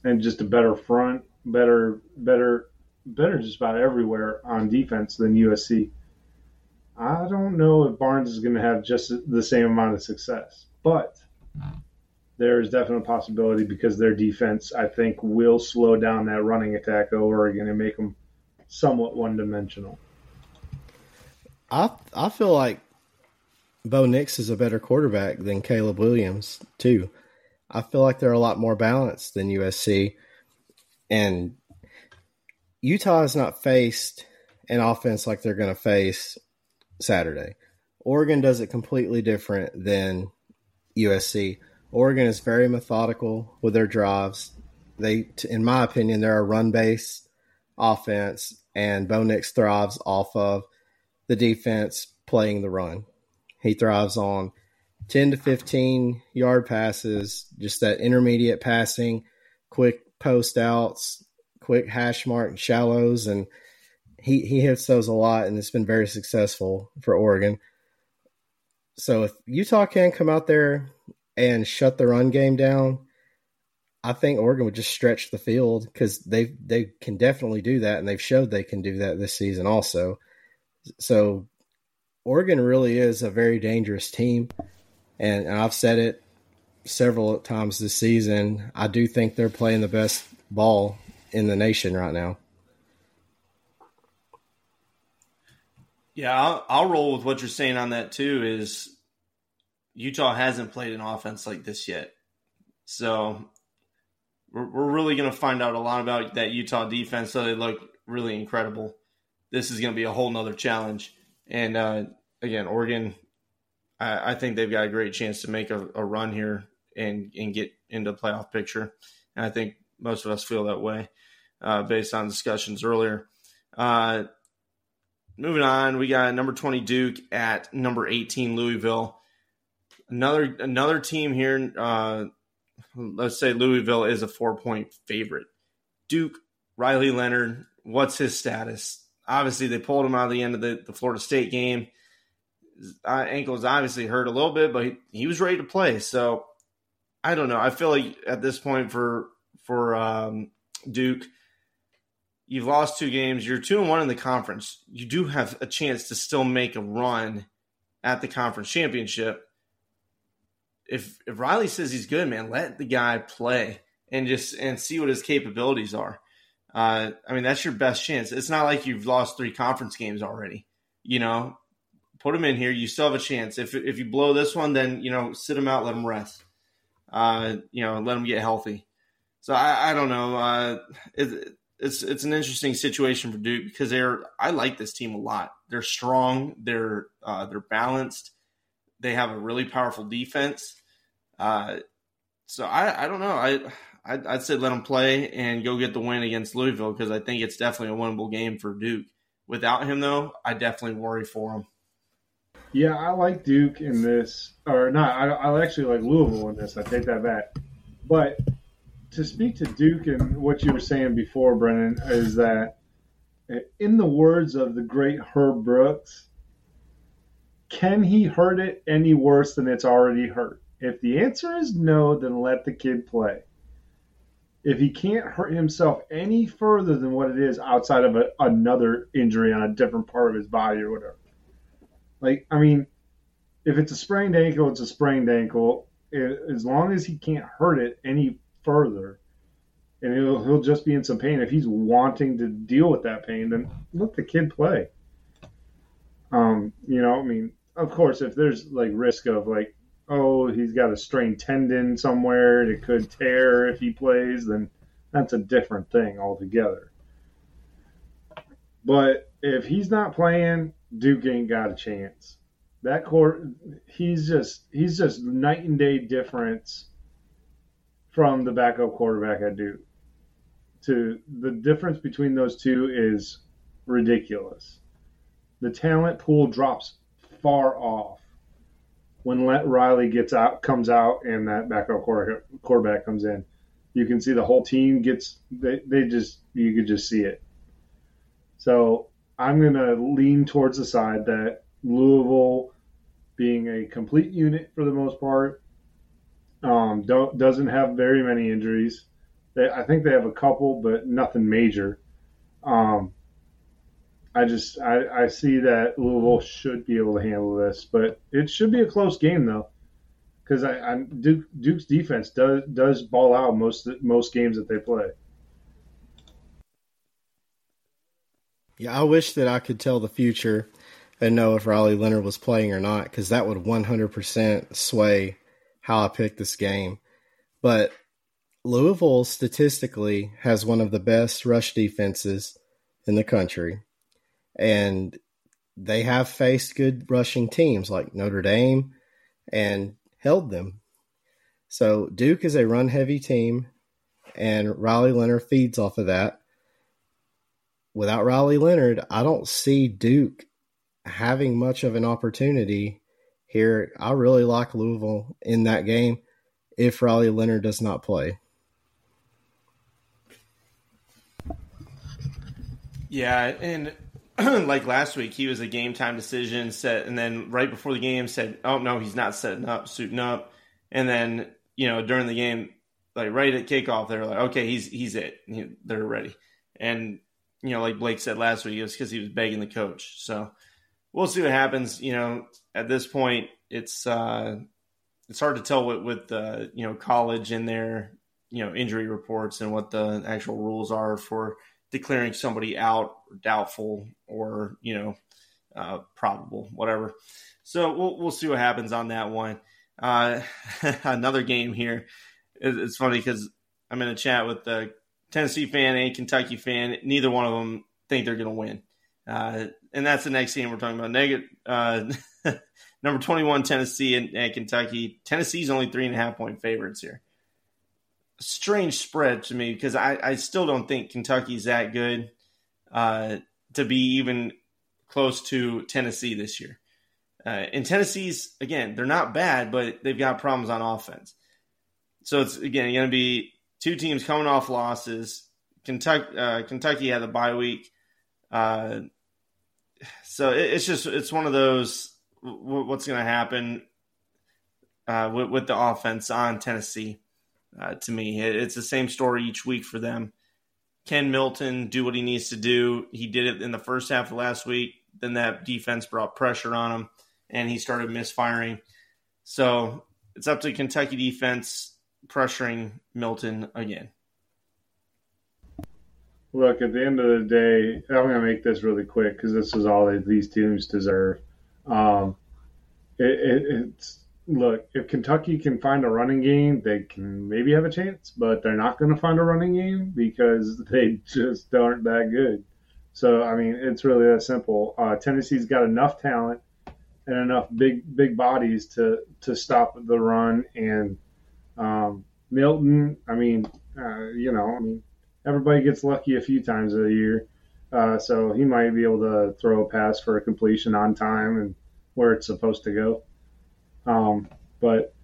and just a better front, better better better just about everywhere on defense than USC. I don't know if Barnes is going to have just the same amount of success, but there is definitely a possibility because their defense, I think, will slow down that running attack of Oregon and make them somewhat one dimensional. I I feel like Bo Nix is a better quarterback than Caleb Williams too. I feel like they're a lot more balanced than USC, and Utah has not faced an offense like they're going to face Saturday. Oregon does it completely different than USC. Oregon is very methodical with their drives. They, in my opinion, they're a run-based offense, and Bo Nix thrives off of the defense playing the run. He thrives on 10 to 15 yard passes, just that intermediate passing, quick post outs, quick hash mark shallows, and he, he hits those a lot, and it's been very successful for Oregon. So if Utah can come out there and shut the run game down, I think Oregon would just stretch the field because they they can definitely do that, and they've showed they can do that this season also. So Oregon really is a very dangerous team, and, and I've said it several times this season. I do think they're playing the best ball in the nation right now. Yeah, I'll, I'll roll with what you're saying on that too. Is Utah hasn't played an offense like this yet, so we're, we're really going to find out a lot about that Utah defense. So they look really incredible. This is going to be a whole nother challenge. And uh, again, Oregon, I, I, think they've got a great chance to make a, a, run here and and get into the playoff picture. And I think most of us feel that way uh, based on discussions earlier. Uh, moving on, we got number twenty Duke at number eighteen Louisville. Another another team here. Uh, let's say Louisville is a four point favorite. Duke Riley Leonard, what's his status? obviously they pulled him out of the end of the, the Florida State game. His uh, ankle is obviously hurt a little bit, but he, he, was ready to play. So I don't know. I feel like at this point for for um, Duke, you've lost two games. You're two and one in the conference. You do have a chance to still make a run at the conference championship. If if Riley says he's good, man, let the guy play and just and see what his capabilities are. Uh, I mean, that's your best chance. It's not like you've lost three conference games already. You know, put him in here. You still have a chance. If if you blow this one, then you know, sit him out, let him rest. Uh, you know, let him get healthy. So I, I don't know. Uh, it, it's it's an interesting situation for Duke because they're I like this team a lot. They're strong. They're uh, they're balanced. They have a really powerful defense. Uh, so I I don't know. I I'd, I'd say let them play and go get the win against Louisville because I think it's definitely a winnable game for Duke. Without him, though, I definitely worry for him. Yeah, I like Duke in this, or not. I, I actually like Louisville in this. I take that back. But to speak to Duke and what you were saying before, Brennan, is that in the words of the great Herb Brooks, can he hurt it any worse than it's already hurt? If the answer is no, then let the kid play if he can't hurt himself any further than what it is outside of a, another injury on a different part of his body or whatever. Like, I mean, if it's a sprained ankle, it's a sprained ankle. It, as long as he can't hurt it any further, and he'll, he'll just be in some pain. If he's wanting to deal with that pain, then let the kid play. Um, you know, I mean, of course, if there's like risk of like oh, he's got a strained tendon somewhere, it could tear if he plays, then that's a different thing altogether. But if he's not playing, Duke ain't got a chance. That court, he's just he's just night and day difference from the backup quarterback at Duke. To the difference between those two is ridiculous. The talent pool drops far off when let Riley gets out, comes out, and that backup quarterback comes in. You can see the whole team gets they, they just you could just see it. So I'm gonna lean towards the side that Louisville, being a complete unit for the most part, um, don't doesn't have very many injuries. They, I think they have a couple, but nothing major. Um, I just I, I see that Louisville should be able to handle this, but it should be a close game though, because I, I Duke, Duke's defense does does ball out most most games that they play. Yeah, I wish that I could tell the future and know if Riley Leonard was playing or not, because that would 100% sway how I picked this game. But Louisville statistically has one of the best rush defenses in the country and they have faced good rushing teams like Notre Dame and held them. So Duke is a run heavy team, and Riley Leonard feeds off of that. Without Riley Leonard, I don't see Duke having much of an opportunity here. I really like Louisville in that game if Riley Leonard does not play. Yeah, and like last week, he was a game time decision set, and then right before the game said, "Oh no, he's not setting up, suiting up," and then you know during the game, like right at kickoff, they're like, "Okay, he's he's it. they're ready." And you know, like Blake said last week, it was because he was begging the coach. So we'll see what happens. You know, at this point, it's uh, it's hard to tell with with uh, you know college and their you know injury reports and what the actual rules are for declaring somebody out, or doubtful, or you know, uh, probable, whatever. So we'll we'll see what happens on that one. Uh, another game here. It's funny because I'm in a chat with the Tennessee fan and Kentucky fan. Neither one of them think they're going to win. Uh, and that's the next game we're talking about. Negative uh, number 21, Tennessee and, and Kentucky. Tennessee's only three and a half point favorites here strange spread to me because I, I still don't think Kentucky's that good uh, to be even close to Tennessee this year. Uh, and Tennessee's again, they're not bad, but they've got problems on offense. So it's again going to be two teams coming off losses. Kentucky, uh, Kentucky had a bye week, uh, so it, it's just it's one of those. W- what's going to happen uh, with, with the offense on Tennessee? Uh, to me. It's the same story each week for them. Ken Milton do what he needs to do. He did it in the first half of last week. Then that defense brought pressure on him, and he started misfiring. So it's up to Kentucky defense pressuring Milton again. Look, at the end of the day, I'm going to make this really quick because this is all these teams deserve. Um, it, it, it's look, if Kentucky can find a running game, they can maybe have a chance, but they're not going to find a running game because they just aren't that good. So, I mean, it's really that simple. Uh, Tennessee's got enough talent and enough big big bodies to to stop the run. And um, Milton, I mean, uh, you know, I mean, everybody gets lucky a few times a year, uh, so he might be able to throw a pass for a completion on time and where it's supposed to go. Um, but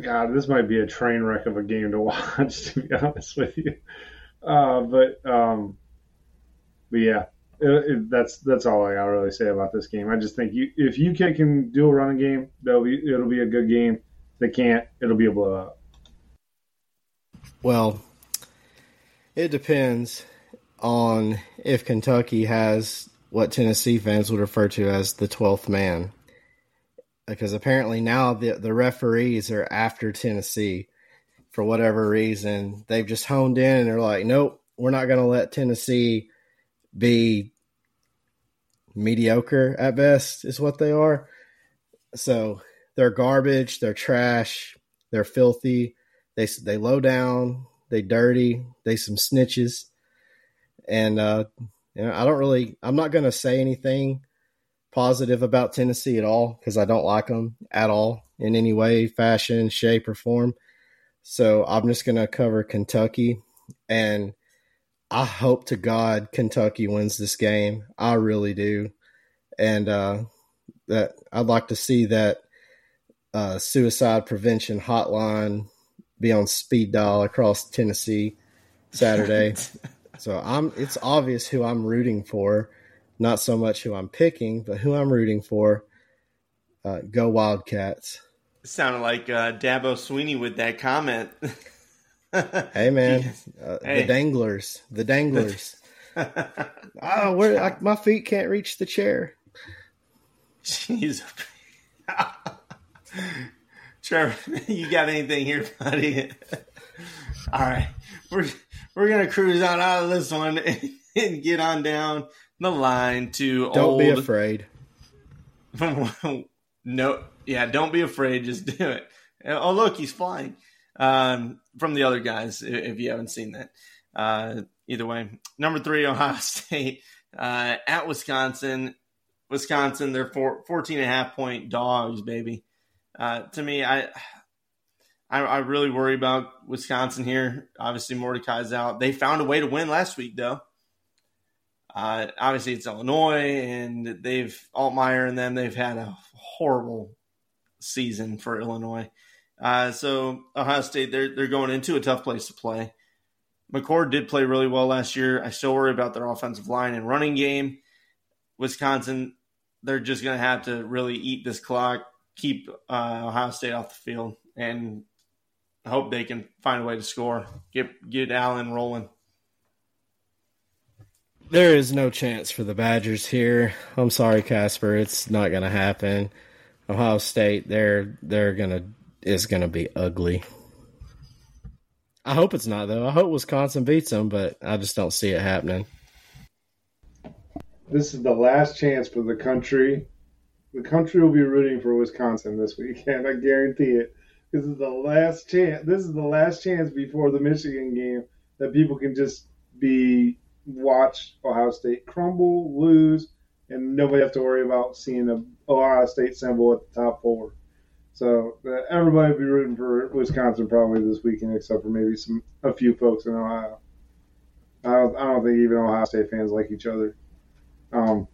God, this might be a train wreck of a game to watch, to be honest with you. Uh, but um, but yeah, it, it, that's that's all I gotta really say about this game. I just think you if UK can do a running game, that'll be it'll be a good game. If they can't, it'll be a blowout. Well, it depends on if Kentucky has what Tennessee fans would refer to as the twelfth man because apparently now the the referees are after Tennessee for whatever reason. They've just honed in and they're like, nope, we're not going to let Tennessee be mediocre at best, is what they are. So they're garbage, they're trash, they're filthy, they they low down, they dirty, they some snitches, and uh, you know, I don't really, I'm not going to say anything positive about Tennessee at all because I don't like them at all in any way, fashion, shape, or form. So I'm just going to cover Kentucky, and I hope to God Kentucky wins this game. I really do, and uh, that I'd like to see that uh, suicide prevention hotline be on speed dial across Tennessee Saturday. so I'm. It's obvious who I'm rooting for, not so much who I'm picking, but who I'm rooting for. Uh, go Wildcats! sounded like uh, Dabo Swinney with that comment. hey man, uh, hey. the danglers, the danglers. oh, where I, my feet can't reach the chair. Jeez. Trevor, you got anything here, buddy? All right, we're we're gonna cruise on out of this one and, and get on down the line to. Don't old... be afraid. no, yeah, don't be afraid. Just do it. Oh, look, he's flying. Um, from the other guys, if you haven't seen that. Uh, either way, number three, Ohio State uh, at Wisconsin. Wisconsin, they're four, 14 and a half point dogs, baby. Uh, to me, I, I, I really worry about Wisconsin here. Obviously, Mordecai's out. They found a way to win last week, though. Uh, obviously, it's Illinois, and they've Altmyer and them. They've had a horrible season for Illinois. Uh, so Ohio State, they're they're going into a tough place to play. McCord did play really well last year. I still worry about their offensive line and running game. Wisconsin, they're just going to have to really eat this clock, keep uh, Ohio State off the field, and hope they can find a way to score. Get get Allen rolling. There is no chance for the Badgers here. I'm sorry, Casper. It's not going to happen. Ohio State, they're they're gonna is gonna be ugly. I hope it's not though. I hope Wisconsin beats them, but I just don't see it happening. This is the last chance for the country. The country will be rooting for Wisconsin this weekend. I guarantee it. This is the last chance. This is the last chance before the Michigan game that people can just be watch Ohio State crumble, lose, and nobody have to worry about seeing a Ohio State symbol at the top four. So uh, everybody be rooting for Wisconsin probably this weekend, except for maybe some a few folks in Ohio. I don't, I don't think even Ohio State fans like each other. Um,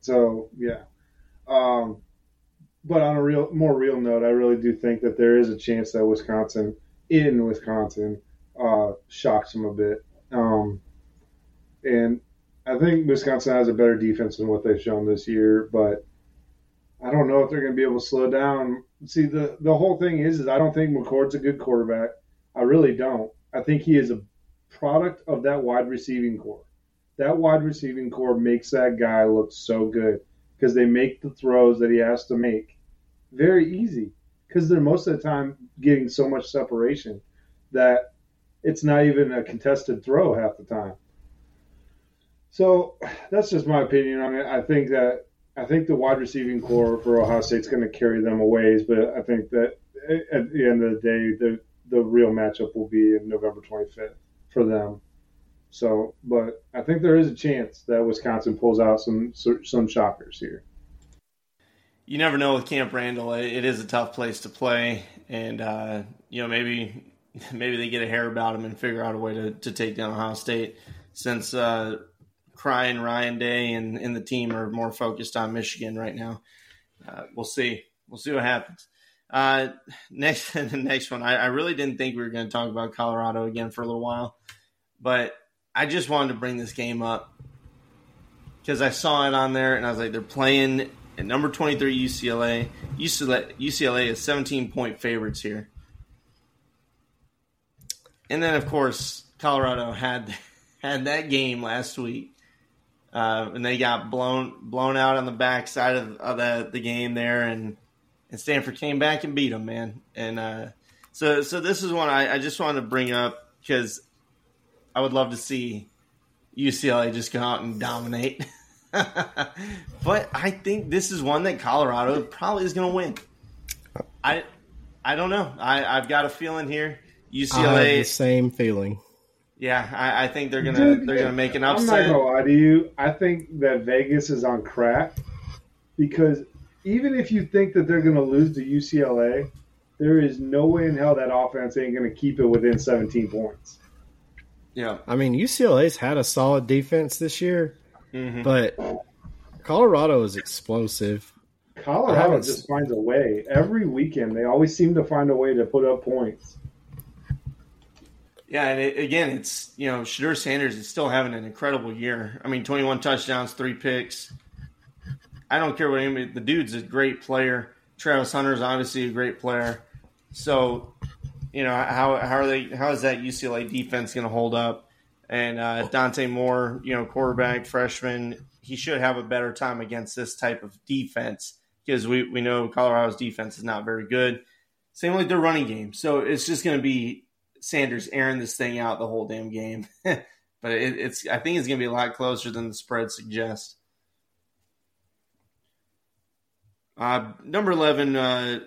so yeah. Um, but on a real, more real note, I really do think that there is a chance that Wisconsin, in Wisconsin, uh, shocks them a bit. Um, and I think Wisconsin has a better defense than what they've shown this year, but I don't know if they're going to be able to slow down. See, the the whole thing is, is I don't think McCord's a good quarterback. I really don't. I think he is a product of that wide receiving corps. That wide receiving corps makes that guy look so good because they make the throws that he has to make very easy because they're most of the time getting so much separation that it's not even a contested throw half the time. So that's just my opinion on it. I think that I think the wide receiving corps for Ohio State's going to carry them a ways, but I think that at the end of the day, the the real matchup will be in November 25th for them. So, but I think there is a chance that Wisconsin pulls out some some shockers here. You never know with Camp Randall; it is a tough place to play, and uh, you know maybe maybe they get a hair about them and figure out a way to, to take down Ohio State. Since uh, crying Ryan Day and, and the team are more focused on Michigan right now. Uh, we'll see. We'll see what happens. Uh, next, the next one. I, I really didn't think we were going to talk about Colorado again for a little while, but I just wanted to bring this game up because I saw it on there and I was like, they're playing at number 23 UCLA. UCLA, UCLA is 17 point favorites here. And then, of course, Colorado had had that game last week uh, and they got blown blown out on the backside of, of the, the game there, and and Stanford came back and beat them, man. And uh, so so this is one I, I just wanted to bring up because I would love to see UCLA just go out and dominate. but I think this is one that Colorado probably is going to win. I I don't know. I I've got a feeling here. UCLA, the same feeling. Yeah, I, I think they're gonna Dude, they're gonna make an upset. I'm not gonna lie to you. I think that Vegas is on crack because even if you think that they're gonna lose to UCLA, there is no way in hell that offense ain't gonna keep it within 17 points. Yeah, I mean UCLA's had a solid defense this year, mm-hmm. but Colorado is explosive. Colorado just finds a way every weekend. They always seem to find a way to put up points. Yeah, and it, again, it's you know Shedeur Sanders is still having an incredible year. I mean, twenty-one touchdowns, three picks. I don't care what anybody. The dude's a great player. Travis Hunter is obviously a great player. So, you know how how are they? How is that UCLA defense going to hold up? And uh, Dante Moore, you know, quarterback freshman, he should have a better time against this type of defense because we we know Colorado's defense is not very good. Same with their running game. So it's just going to be Sanders airing this thing out the whole damn game. but it, it's I think it's going to be a lot closer than the spread suggests. Uh, number eleven, uh,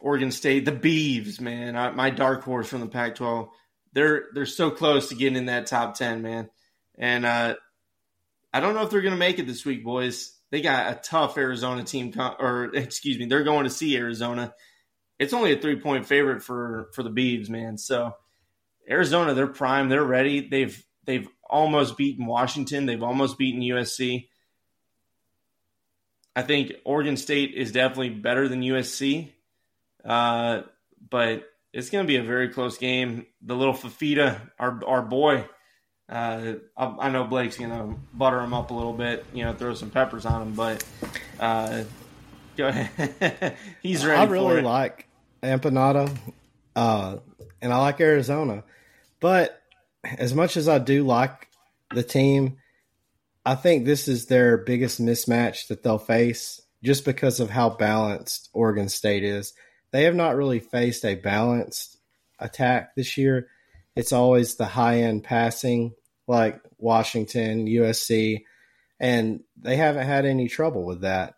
Oregon State, the Beavs, man, I, my dark horse from the Pac-12. They're they're so close to getting in that top ten, man. And uh, I don't know if they're going to make it this week, boys. They got a tough Arizona team, or excuse me, they're going to see Arizona. It's only a three point favorite for for the Beavs, man. So Arizona, they're prime, they're ready. They've they've almost beaten Washington, they've almost beaten USC. I think Oregon State is definitely better than USC, uh, but it's going to be a very close game. The little Fifita, our our boy, uh, I, I, know Blake's going to butter him up a little bit, you know, throw some peppers on him, but uh, go ahead. He's ready. I really like Empanada, uh, and I like Arizona. But as much as I do like the team, I think this is their biggest mismatch that they'll face just because of how balanced Oregon State is. They have not really faced a balanced attack this year. It's always the high end passing like Washington, USC, and they haven't had any trouble with that.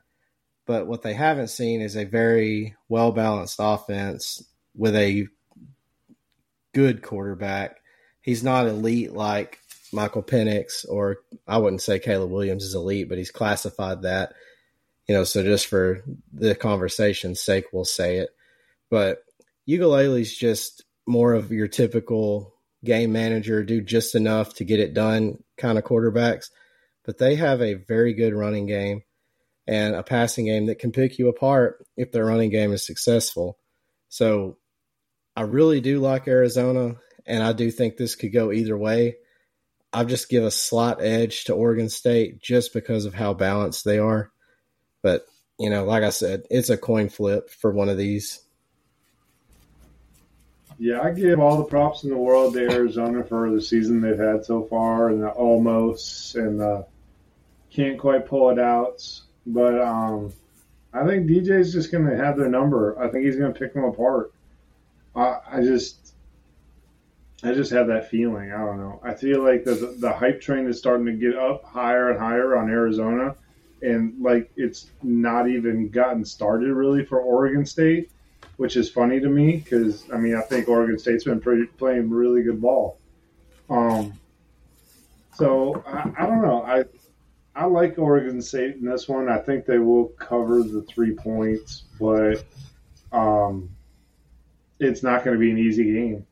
But what they haven't seen is a very well balanced offense with a good quarterback. He's not elite like Michael Penix, or I wouldn't say Caleb Williams is elite, but he's classified that. You know, so just for the conversation's sake, we'll say it. But Uiagalelei's just more of your typical game manager, do just enough to get it done kind of quarterbacks. But they have a very good running game and a passing game that can pick you apart if their running game is successful. So I really do like Arizona, and I do think this could go either way. I'll just give a slight edge to Oregon State just because of how balanced they are. But, you know, like I said, it's a coin flip for one of these. Yeah, I give all the props in the world to Arizona for the season they've had so far and the almost and the can't quite pull it out. But um, I think DJ's just going to have their number. I think he's going to pick them apart. I, just I just have that feeling. I don't know. I feel like the the hype train is starting to get up higher and higher on Arizona, and like it's not even gotten started really for Oregon State, which is funny to me because I mean I think Oregon State's been pretty, playing really good ball. Um, so I, I don't know. I I like Oregon State in this one. I think they will cover the three points, but um, it's not going to be an easy game.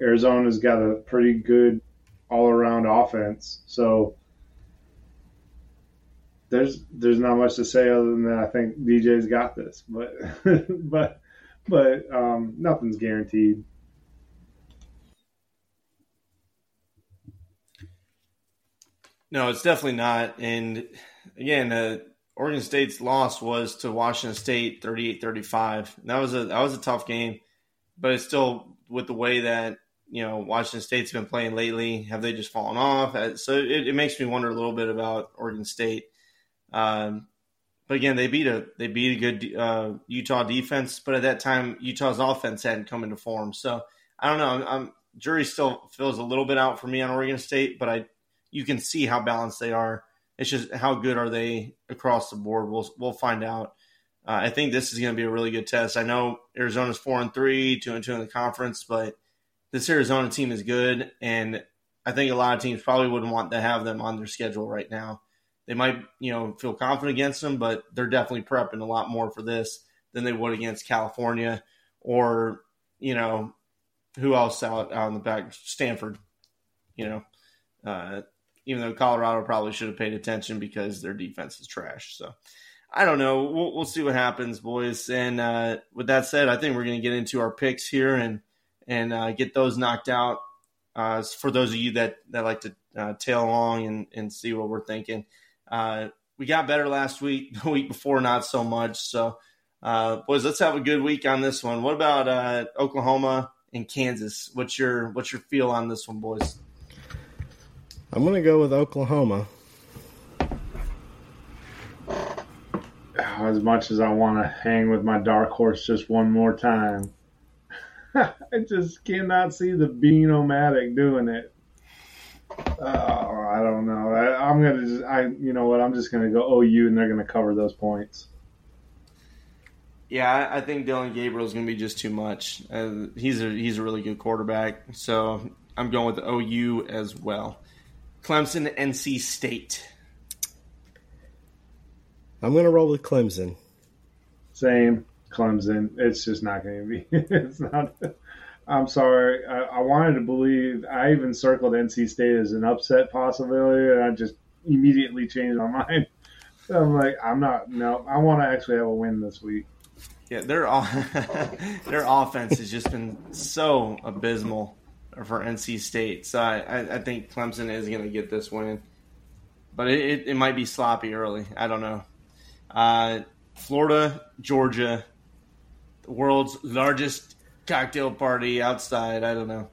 Arizona's got a pretty good all around offense, so there's there's not much to say other than that. I think DJ's got this, but but but um, nothing's guaranteed. No, it's definitely not. And again, uh, Oregon State's loss was to Washington State 38-35. That was a that was a tough game but it's still with the way that you know Washington State's been playing lately. Have they just fallen off? Uh, so it, it makes me wonder a little bit about Oregon State. Um, but again, they beat a they beat a good uh, Utah defense, but at that time Utah's offense hadn't come into form. So I don't know. I'm, I'm jury still feels a little bit out for me on Oregon State, but I you can see how balanced they are. It's just how good are they across the board. We'll we'll find out. Uh, I think this is going to be a really good test. I know Arizona's four and three, two and two in the conference, but this Arizona team is good, and I think a lot of teams probably wouldn't want to have them on their schedule right now. They might, you know, feel confident against them, but they're definitely prepping a lot more for this than they would against California or, you know, who else out, on the back? Stanford, you know. Uh, even though Colorado probably should have paid attention because their defense is trash. So I don't know. We'll, we'll see what happens, boys. And uh, with that said, I think we're going to get into our picks here and and uh, get those knocked out. Uh, for those of you that, that like to uh, tail along and, and see what we're thinking, uh, we got better last week. The week before, not so much. So, boys, let's have a good week on this one. What about Oklahoma and Kansas? What's your what's your feel on this one, boys? I'm going to go with Oklahoma. As much as I want to hang with my dark horse just one more time, I just cannot see the Bean-O-Matic doing it. Oh, I don't know. I, am gonna just, I, you know what? I'm just gonna go OU, and they're gonna cover those points. Yeah, I, I think Dillon Gabriel is gonna be just too much. Uh, he's a he's a really good quarterback, so I'm going with OU as well. Clemson, NC State. I'm going to roll with Clemson. Same, Clemson. It's just not going to be. it's not. I'm sorry. I, I, wanted to believe. I even circled NC State as an upset possibility, and I just immediately changed my mind. So I'm like, I'm not. No, I want to actually have a win this week. Yeah, their their offense has just been so abysmal for NC State. So I, I think Clemson is going to get this win, but it, it, it, might be sloppy early. I don't know. Uh, Florida, Georgia, the world's largest cocktail party outside. I don't know.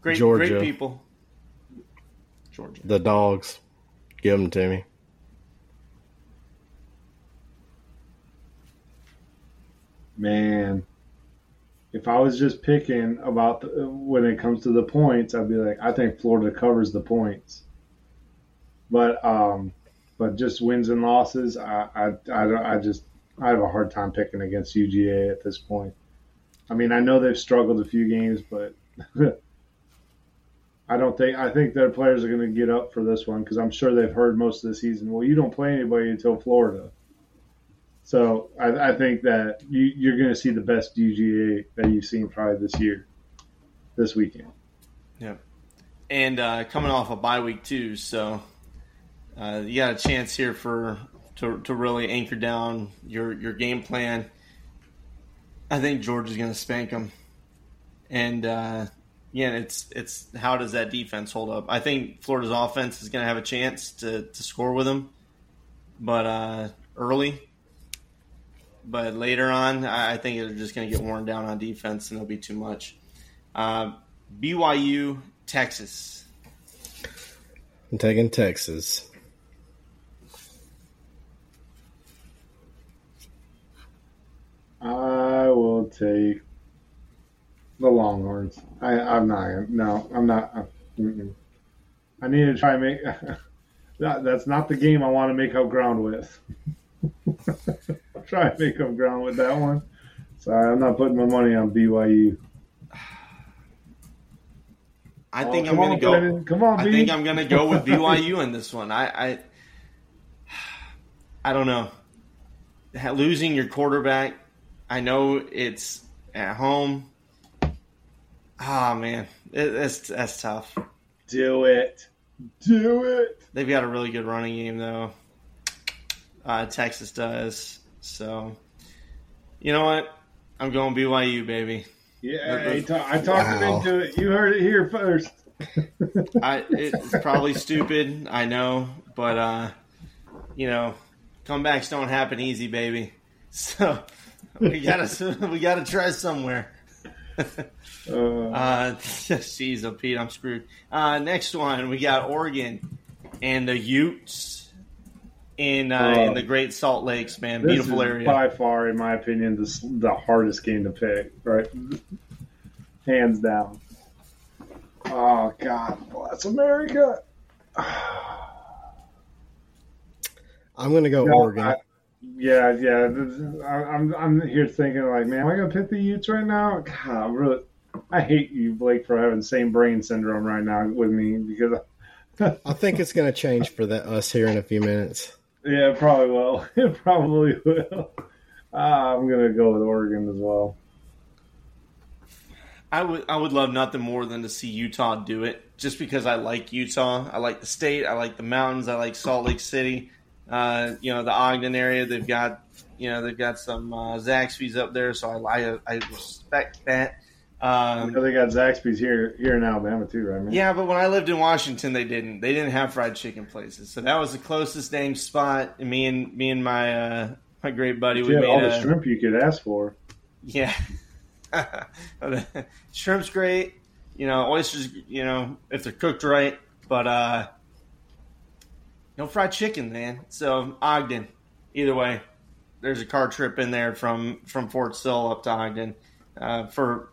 Great, Georgia. great people. Georgia. The dogs. Give them to me. Man, if I was just picking about the, when it comes to the points, I'd be like, I think Florida covers the points. But um, but just wins and losses, I I, I, I just I have a hard time picking against UGA at this point. I mean, I know they've struggled a few games, but I don't think I think their players are going to get up for this one because I'm sure they've heard most of the season. Well, you don't play anybody until Florida. So I, I think that you, are going to see the best UGA that you've seen probably this year, this weekend. Yeah, and uh, coming off a bye week too, so uh, you got a chance here for to, to really anchor down your your game plan. I think George is going to spank them, and uh, yeah, it's it's how does that defense hold up? I think Florida's offense is going to have a chance to to score with them, but uh, early but later on, I think they're just going to get worn down on defense, and it'll be too much. Uh, BYU, Texas. I'm taking Texas. I will take the Longhorns. I, am not. No, I'm not. Uh, I need to try make. that, that's not the game I want to make up ground with. try and make up ground with that one. Sorry, I'm not putting my money on BYU. I think oh, I'm going to go. Come on, I B. think I'm going to go with BYU in this one. I, I, I don't know. Losing your quarterback, I know it's at home. Ah, oh, man, it, that's that's tough. Do it, do it. They've got a really good running game, though. Uh, Texas does. So, you know what? I'm going BYU, baby. Yeah, I, ta- I talked wow. him into it. You heard it here first. I, it's probably stupid, I know, but uh, you know, comebacks don't happen easy, baby. So we gotta we gotta try somewhere. uh, uh, jeez, oh Pete, I'm screwed. Uh, next one, we got Oregon and the Utes in uh, in the Great Salt Lakes, man. Beautiful area. By far, in my opinion, the the hardest game to pick. Right, hands down. Oh God, bless America. I'm going to go Oregon. I, Yeah, yeah. I'm I'm here thinking like, man, am I gonna pick the Utes right now? God, I'm really, I hate you, Blake, for having same brain syndrome right now with me because I think it's going to change for the, us here in a few minutes. Yeah, it probably will. It probably will. Uh, I'm gonna go with Oregon as well. I would I would love nothing more than to see Utah do it, just because I like Utah. I like the state. I like the mountains. I like Salt Lake City. Uh, you know the Ogden area. They've got you know they've got some uh, Zaxby's up there, so I I, I respect that. Um, they got Zaxby's here here in Alabama too, right? Man? Yeah, but when I lived in Washington, they didn't. They didn't have fried chicken places, so that was the closest named spot. And me and me and my uh, my great buddy, we made all the shrimp you could ask for. Yeah, shrimp's great. You know, oysters. You know, if they're cooked right, but uh, no fried chicken, man. So Ogden. Either way, there's a car trip in there from from Fort Sill up to Ogden uh, for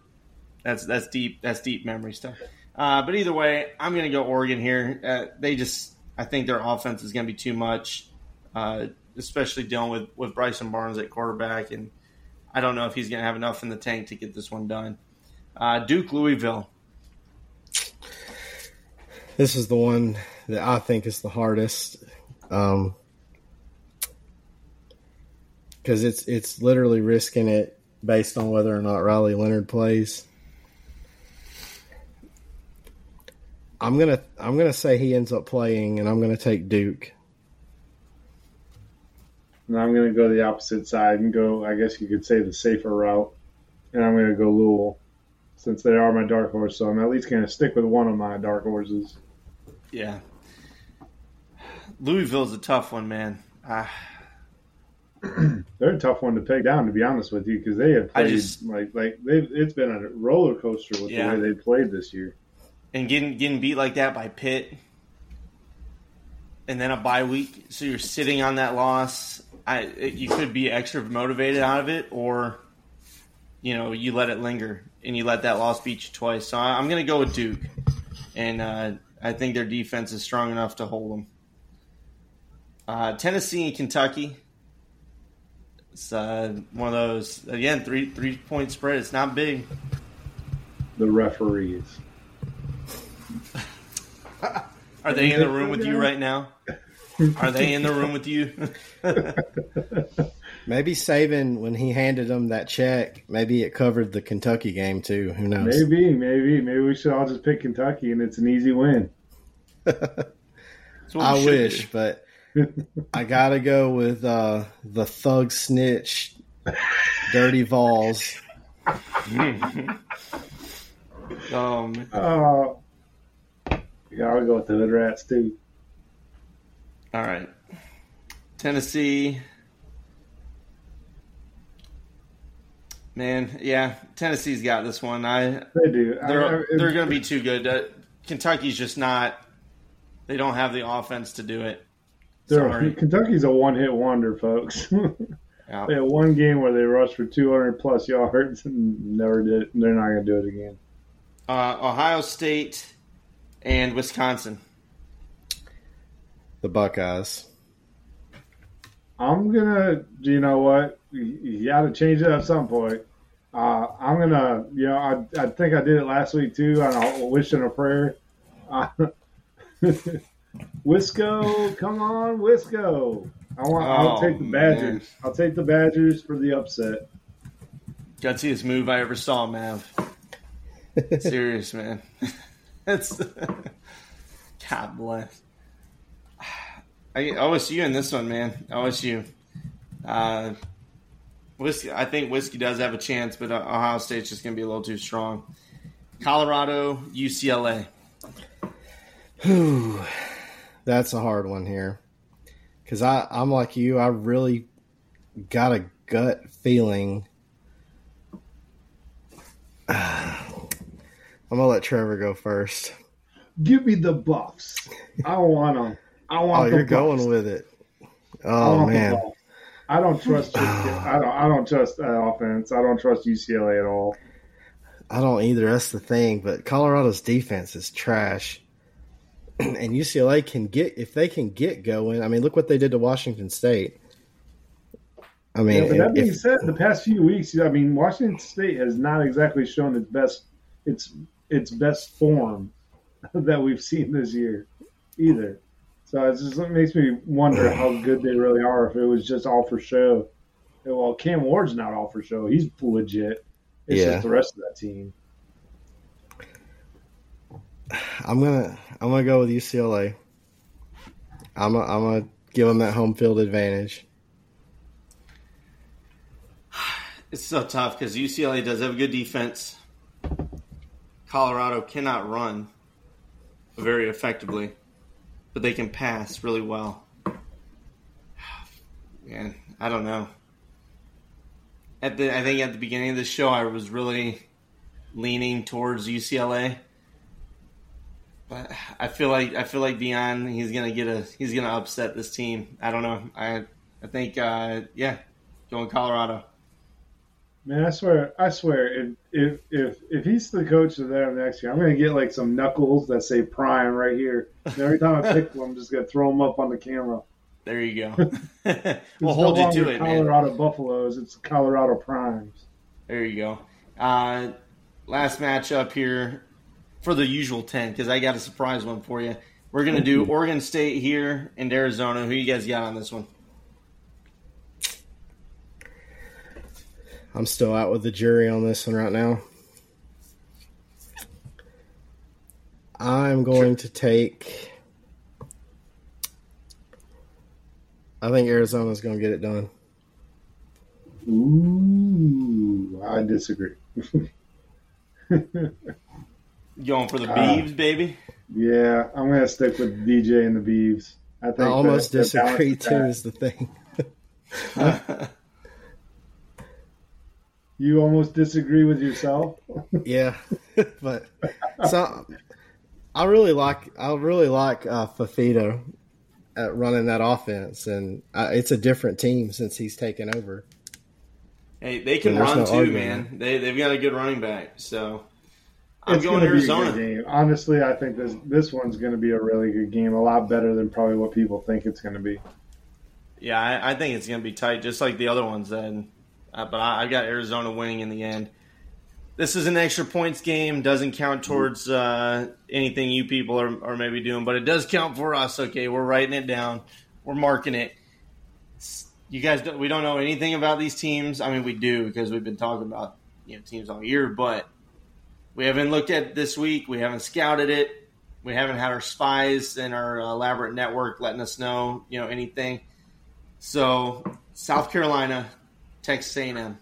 that's that's deep. That's deep memory stuff. Uh, but either way, I'm to go Oregon here. Uh, they just, I think their offense is to be too much, uh, especially dealing with with Bryson Barnes at quarterback, and I don't know if he's to have enough in the tank to get this one done. Uh, Duke Louisville. This is the one that I think is the hardest. Um, because it's it's literally risking it based on whether or not Riley Leonard plays. I'm gonna I'm gonna say he ends up playing, and I'm gonna take Duke. And I'm gonna go the opposite side and go. I guess you could say the safer route, and I'm gonna go Louisville, since they are my dark horse. So I'm at least gonna stick with one of my dark horses. Yeah, Louisville's a tough one, man. Ah. They're a tough one to peg down, to be honest with you, because they have played just, like like they've it's been a roller coaster with yeah. the way they played this year and getting getting beat like that by Pitt, and then a bye week, so you're sitting on that loss. I it, you could be extra motivated out of it, or you know you let it linger and you let that loss beat you twice. So I, am going to go with Duke, and uh, I think their defense is strong enough to hold them. Uh, Tennessee and Kentucky. It's uh, one of those again three three point spread. It's not big. The referees. Are they in the room with you right now? Are they in the room with you? maybe Saban, when he handed them that check, maybe it covered the Kentucky game too. Who knows? Maybe, maybe, maybe we should all just pick Kentucky and it's an easy win. I wish, do. but I gotta go with uh, the thug snitch, dirty Vols. um, uh, yeah, I'll go with the Hood Rats too. All right, Tennessee. Man, yeah, Tennessee's got this one. I they do. They're I, they're going to be too good. Uh, Kentucky's just not. They don't have the offense to do it. Sorry. Kentucky's a one-hit wonder, folks. yeah. They had one game where they rushed for 200 plus yards and never did. They're not going to do it again. Uh, Ohio State and Wisconsin. The Buckeyes. I'm gonna. Do You know what? You got to change it at some point. Uh, I'm gonna. You know, I, I think I did it last week too. On a wish and a prayer. Uh, Wisco, come on, Wisco. I want. Oh, I'll take the Badgers. Man. I'll take the Badgers for the upset. Gutsiest move I ever saw, Mav. Serious, man. That's God bless. I OSU in this one, man. OSU. Uh, whiskey. I think whiskey does have a chance, but Ohio State's just going to be a little too strong. Colorado, UCLA. That's a hard one here, because I I'm like you. I really got a gut feeling. I'm gonna let Trevor go first. Give me the buffs. I want them. I want. Oh, you're buffs. going with it. Oh man. I don't trust. I don't. I don't trust that offense. I don't trust UCLA at all. I don't either. That's the thing. But Colorado's defense is trash, and UCLA can get if they can get going. I mean, look what they did to Washington State. I mean, yeah, but that being if, said, the past few weeks, I mean, Washington State has not exactly shown its best its its best form that we've seen this year either. So it just makes me wonder how good they really are. If it was just all for show. Well, Cam Ward's not all for show; he's legit. It's Yeah. just the rest of that team. I'm gonna I'm gonna go with UCLA. I'm gonna, I'm gonna give them that home field advantage. It's so tough because UCLA does have a good defense. Colorado cannot run very effectively, but they can pass really well. Man, I don't know. At the, I think at the beginning of the show, I was really leaning towards UCLA, but I feel like I feel like Dion, he's gonna get a, he's gonna upset this team. I don't know. I, I think, uh, yeah, going Colorado. Man, I swear, I swear, if if if, if he's the coach of them next year, I'm gonna get like some knuckles that say Prime right here. And every time I pick one, I'm just gonna throw them up on the camera. There you go. We'll hold no you to it, man. Colorado Buffaloes, it's Colorado Primes. There you go. Uh, last matchup here for the usual 10, because I got a surprise one for you. We're going to do Oregon State here and Arizona. Who you guys got on this one? I'm still out with the jury on this one right now. I'm going to take. I think Arizona's going to get it done. Ooh, I disagree. Going for the Ah. Beavs, baby? yeah, I'm gonna stick with DJ and the Beavs. I think I almost the- the disagree balance too. Is the thing. You almost disagree with yourself. yeah, but so I really like I really like uh, Fifita at running that offense, and uh, it's a different team since he's taken over. hey, they can run no too, argument. man. They, they've got a good running back. So I'm It's going gonna be a good Arizona. game. Honestly, I think this this one's going to be a really good game. A lot better than probably what people think it's going to be. Yeah, I, I think it's going to be tight, just like the other ones. Then, uh, but I, I got Arizona winning in the end. This is an extra points game. Doesn't count towards uh, anything you people are, are maybe doing, but it does count for us. Okay, we're writing it down. We're marking it. You guys, don't, we don't know anything about these teams. I mean, we do because we've been talking about you know teams all year, but we haven't looked at this week. We haven't scouted it. We haven't had our spies and our elaborate network letting us know you know anything. So South Carolina, Texas A&M.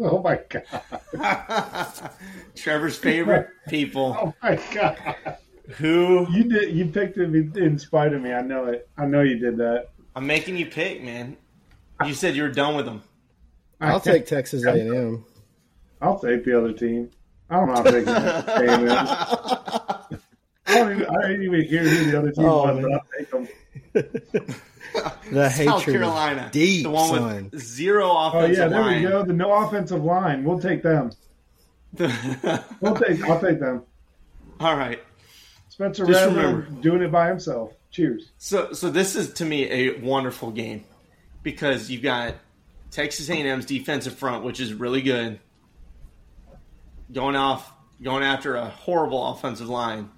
Oh my god! Trevor's favorite people Oh my god! who You did. You picked it in spite of me. I know it. I know you did that. I'm making you pick, man. You said you were done with them. I'll take Texas A&M. I'll take the other team. I don't know how big A&M. I don't even. I didn't even hear who the other team Oh, was, man. but I'll take them. The South hatred Carolina, deep, the one son. with zero offensive Oh yeah, there line. we go. The no offensive line. We'll take them. We'll take. I'll take them. All right. Spencer Just Rattler remember. doing it by himself. Cheers. So, so this is to me a wonderful game because you've got Texas A&M's defensive front, which is really good, going off, going after a horrible offensive line,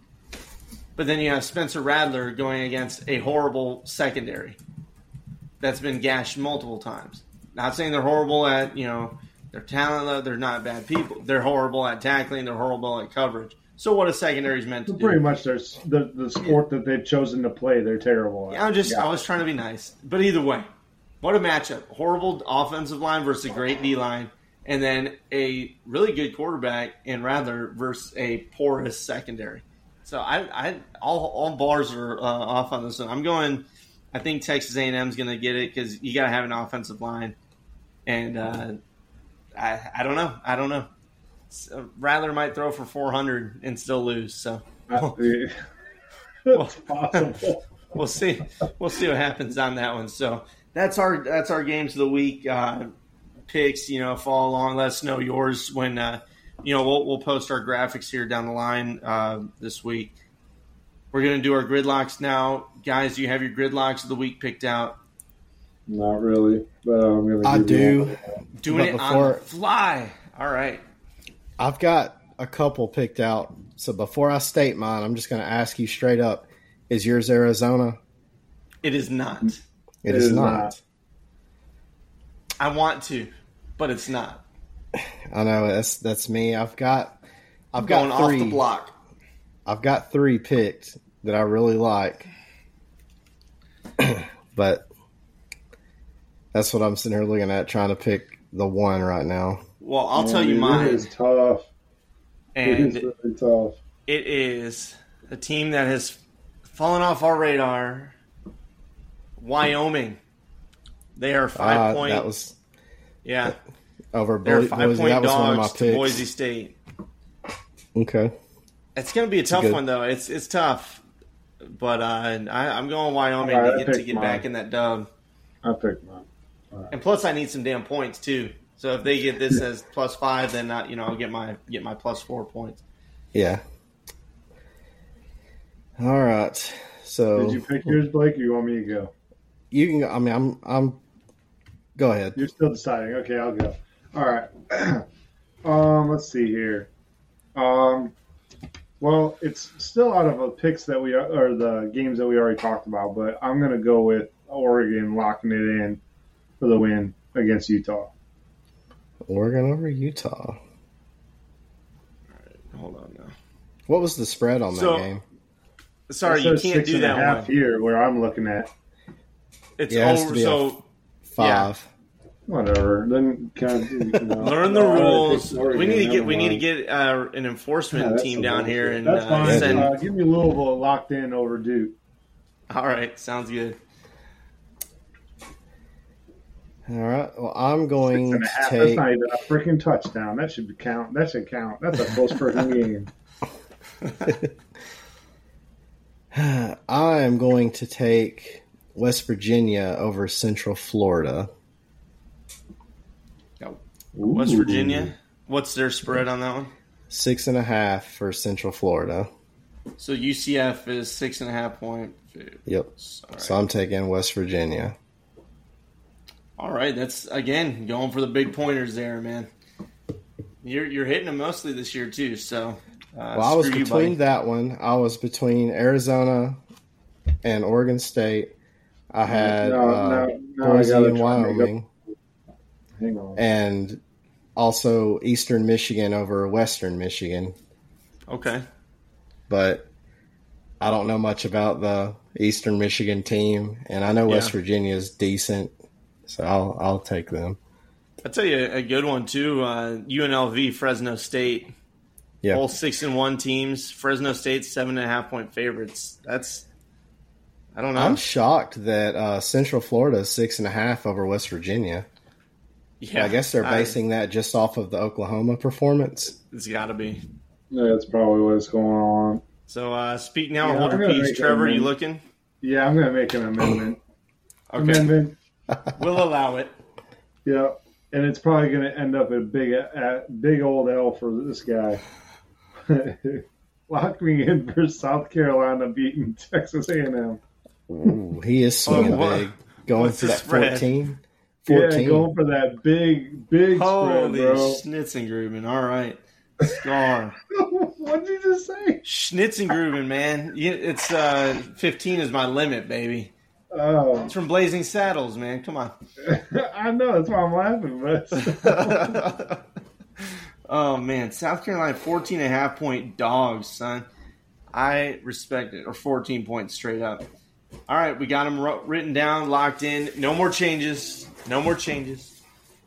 but then you have Spencer Rattler going against a horrible secondary that's been gashed multiple times. Not saying they're horrible at you know their talent, they're not bad people. They're horrible at tackling. They're horrible at coverage. So what a secondary is meant to So do? pretty much, there's the the sport that they've chosen to play. They're terrible. At. Yeah, I'm just Yeah. I was trying to be nice, but either way, what a matchup! Horrible offensive line versus a great D line, and then a really good quarterback and Rattler versus a porous secondary. So I, I all all bars are uh, off on this one. I'm going. I think Texas A&M is going to get it because you got to have an offensive line, and uh, I I don't know. I don't know. So Rattler might throw for 400 and still lose. So possible. we'll see. We'll see what happens on that one. So that's our that's our games of the week uh, picks. You know, follow along. Let us know yours when uh, you know we'll we'll post our graphics here down the line uh, this week. We're gonna do our gridlocks now, guys. Do you have your gridlocks of the week picked out? Not really, but I'm gonna. I do. Doing But it on before- the fly. All right. I've got a couple picked out. So before I state mine, I'm just going to ask you straight up: Is yours Arizona? It is not. it is, is not. not. I want to, but it's not. I know that's that's me. I've got I've Going got off three. the block. I've got three picked that I really like, but that's what I'm sitting here looking at, trying to pick the one right now. Well, I'll tell you mine, It is tough. it and is really tough. it is a team that has fallen off our radar. Wyoming. They are five Uh, point. that was yeah, over they're Bo- five Boise. point That was one of my dogs to picks. Boise State. Okay, It's going to be a tough good- one though. It's it's tough, but uh, I, I'm going Wyoming All right, I to get to get back in that dub. I picked mine. And plus, I need some damn points too. So if they get this as plus five, then I, you know I'll get my get my plus four points. yeah. All right. So Did you pick yours, Blake, or you want me to go? you can. I mean, I'm. I'm. Go ahead. You're still deciding. Okay, I'll go. All right. um, let's see here. Um, well, it's still out of the picks that we are, or the games that we already talked about, but I'm gonna go with Oregon locking it in for the win against Utah. Oregon over Utah. All right, hold on now. What was the spread on that game? Sorry, you can't six do and a that half one. here where I'm looking at. It's Yeah, it has to over. be a- So Five. Whatever. Then kind of, you know, learn the I'd rules. We need to get never we need to get uh, an enforcement that's team down here and that's uh, fine. send. Uh, give me Louisville locked in over Duke. All right, sounds good. All right. Well, I'm going and a to half. That's take. not even a freaking touchdown. That should be count. That should count. That's a close freaking game. I am going to take West Virginia over Central Florida. West Virginia. What's their spread on that one? Six and a half for Central Florida. So UCF is six and a half point. Yep. All right. So I'm taking West Virginia. All right, that's again going for the big pointers there, man. You're you're hitting them mostly this year too. So, uh, Well, I was screw you, between buddy. that one. I was between Arizona and Oregon State. I had No, uh, no, no, Boise gotta and try and make up- Wyoming, and also Eastern Michigan over Western Michigan. Okay, But I don't know much about the Eastern Michigan team, and I know West Yeah. Virginia is decent, so I'll I'll take them. I'll tell you a good one too. Uh, UNLV, Fresno State, Yeah. all six and one teams. Fresno State seven and a half point favorites. That's I don't know. I'm shocked that uh, Central Florida is six and a half over West Virginia. yeah, I guess they're I- basing that just off of the Oklahoma performance. it's got to be. Yeah, that's probably what's going on. So uh, speak now, Yeah, hold I'm your peace. Trevor, you looking? Yeah, I'm gonna make an amendment. Okay, Amendment. we'll allow it. Yeah, and it's probably gonna end up a big, a big old L for this guy. Lock me in for South Carolina beating Texas A&M. Ooh, he is swinging Oh, big, going for that spread? 14. Yeah, going for that big, big Holy spread, bro. Schnitzengruben. All right. Scar. what did you just say? Schnitzengruben, man. It's uh, 15 is my limit, baby. Oh, It's from Blazing Saddles, man. Come on. I know that's why I'm laughing, but oh, man. South Carolina, 14 and a half point dogs, son. I respect it. Or 14 points straight up. All right. We got them written down, locked in. No more changes. No more changes.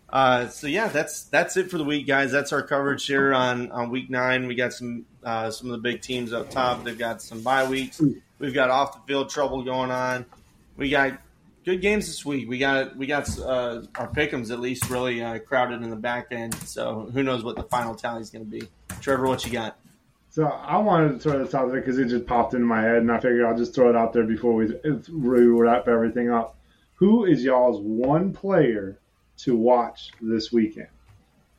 Uh, so yeah, that's that's it for the week, guys. That's our coverage here on, on week nine. We got some uh, some of the big teams up top. They've got some bye weeks. We've got off the field trouble going on. We got good games this week. We got we got uh, our pickums at least really uh, crowded in the back end. So who knows what the final tally is going to be? Trevor, what you got? So I wanted to throw this out there because it just popped into my head, and I figured I'll just throw it out there before we we wrap everything up. Who is y'all's one player to watch this weekend?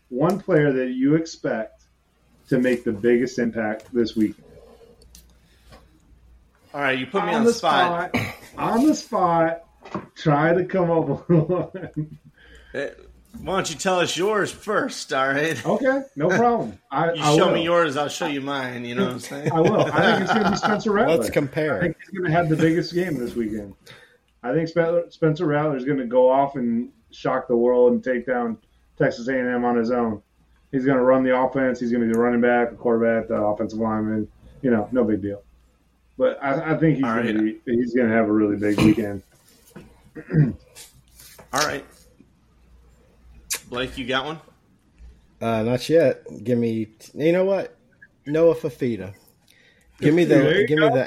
One player that you expect to make the biggest impact this weekend. All right, you put me on, the spot. on the spot. try to come up with one. Uh, Why don't you tell us yours first? All right. Okay, no problem. I, You I show will. me yours, I'll show you mine. You know what I'm saying? I will. I think it's going to be Spencer Rattler. Let's compare. I think he's going to have the biggest game this weekend. I think Spencer Rattler is going to go off and shock the world and take down Texas A&M on his own. He's going to run the offense. He's going to be the running back, the quarterback, the offensive lineman. You know, no big deal. But I, I think he's going right. to be he's going to have a really big weekend. All right. Blake, you got one? Uh, not yet. Give me. You know what? Noah Fifita. Give me the. you Give me go. the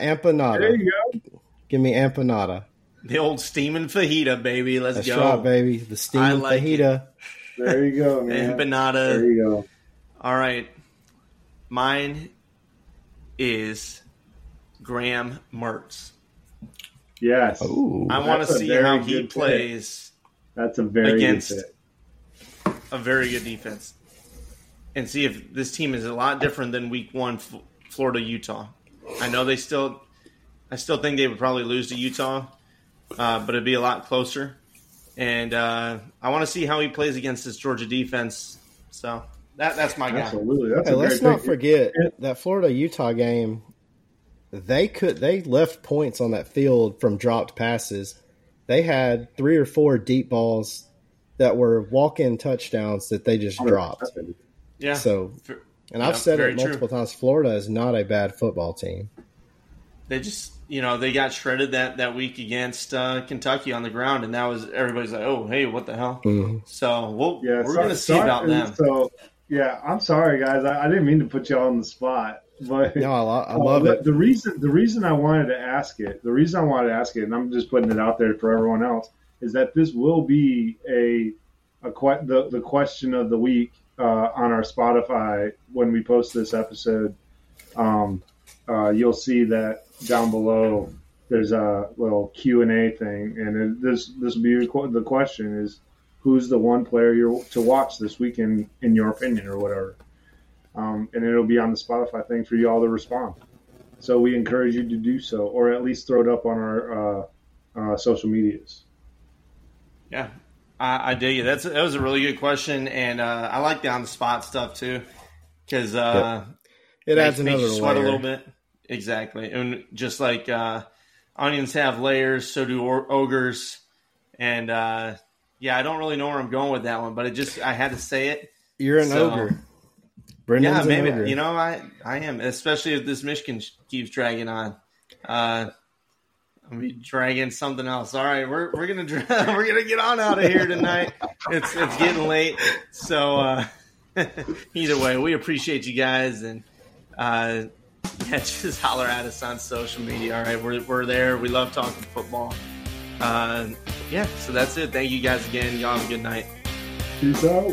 There you go. Give me empanada. The old steaming fajita, baby. Let's That's go. right, baby. The steaming like fajita. There you go, man. There you go. All right. Mine is Graham Mertz. Yes, Ooh. I want to see how he pick. plays that's a very against- good pick. A very good defense and see if this team is a lot different than week one F- Florida Utah. I know they still, I still think they would probably lose to Utah, uh, but it'd be a lot closer. And uh, I want to see how he plays against this Georgia defense. So that that's my guy. Absolutely, that's Hey, let's not pick. forget that Florida Utah game. They could they left points on that field from dropped passes. They had three or four deep balls that were walk in touchdowns that they just dropped. Yeah. So, For- and I've Yeah, said it multiple true. times. Florida is not a bad football team. they just you know they got shredded that that week against uh, Kentucky on the ground, and that was everybody's like, oh hey, what the hell? Mhm. So we'll, Yeah, we're gonna see about them. So, yeah, I'm sorry, guys. I, I didn't mean to put you all on the spot, but No, I, lo- I Uh, love the, it. The reason the reason I wanted to ask it, the reason I wanted to ask it, and I'm just putting it out there for everyone else, is that this will be a a que- the the question of the week uh, on our Spotify when we post this episode. Um, uh, you'll see that down below. There's a little Q and A thing, and it, this this will be the question is who's the one player you're to watch this weekend in your opinion or whatever um, and it'll be on the Spotify thing for you all to respond. So we encourage you to do so, or at least throw it up on our uh, uh, social medias. Yeah, I, I dig you. That's that was a really good question, and uh, I like the on the spot stuff too, because uh, It adds makes, another sweat layer. a little bit. Exactly, and just like uh, onions have layers, so do or- ogres, and uh, yeah, I don't really know where I'm going with that one, but it just I had to say it. You're an So- ogre. Brendan's yeah, maybe ogre. you know I I am, especially if this Michigan sh- keeps dragging on. Uh, I'm be dragging something else. All right, we're we're gonna we're gonna get on out of here tonight. It's it's getting late, so uh, either way, we appreciate you guys and uh, yeah, just holler at us on social media. All right, we're we're there. We love talking football. Uh, yeah, so that's it. Thank you guys again. Y'all have a good night. Peace out.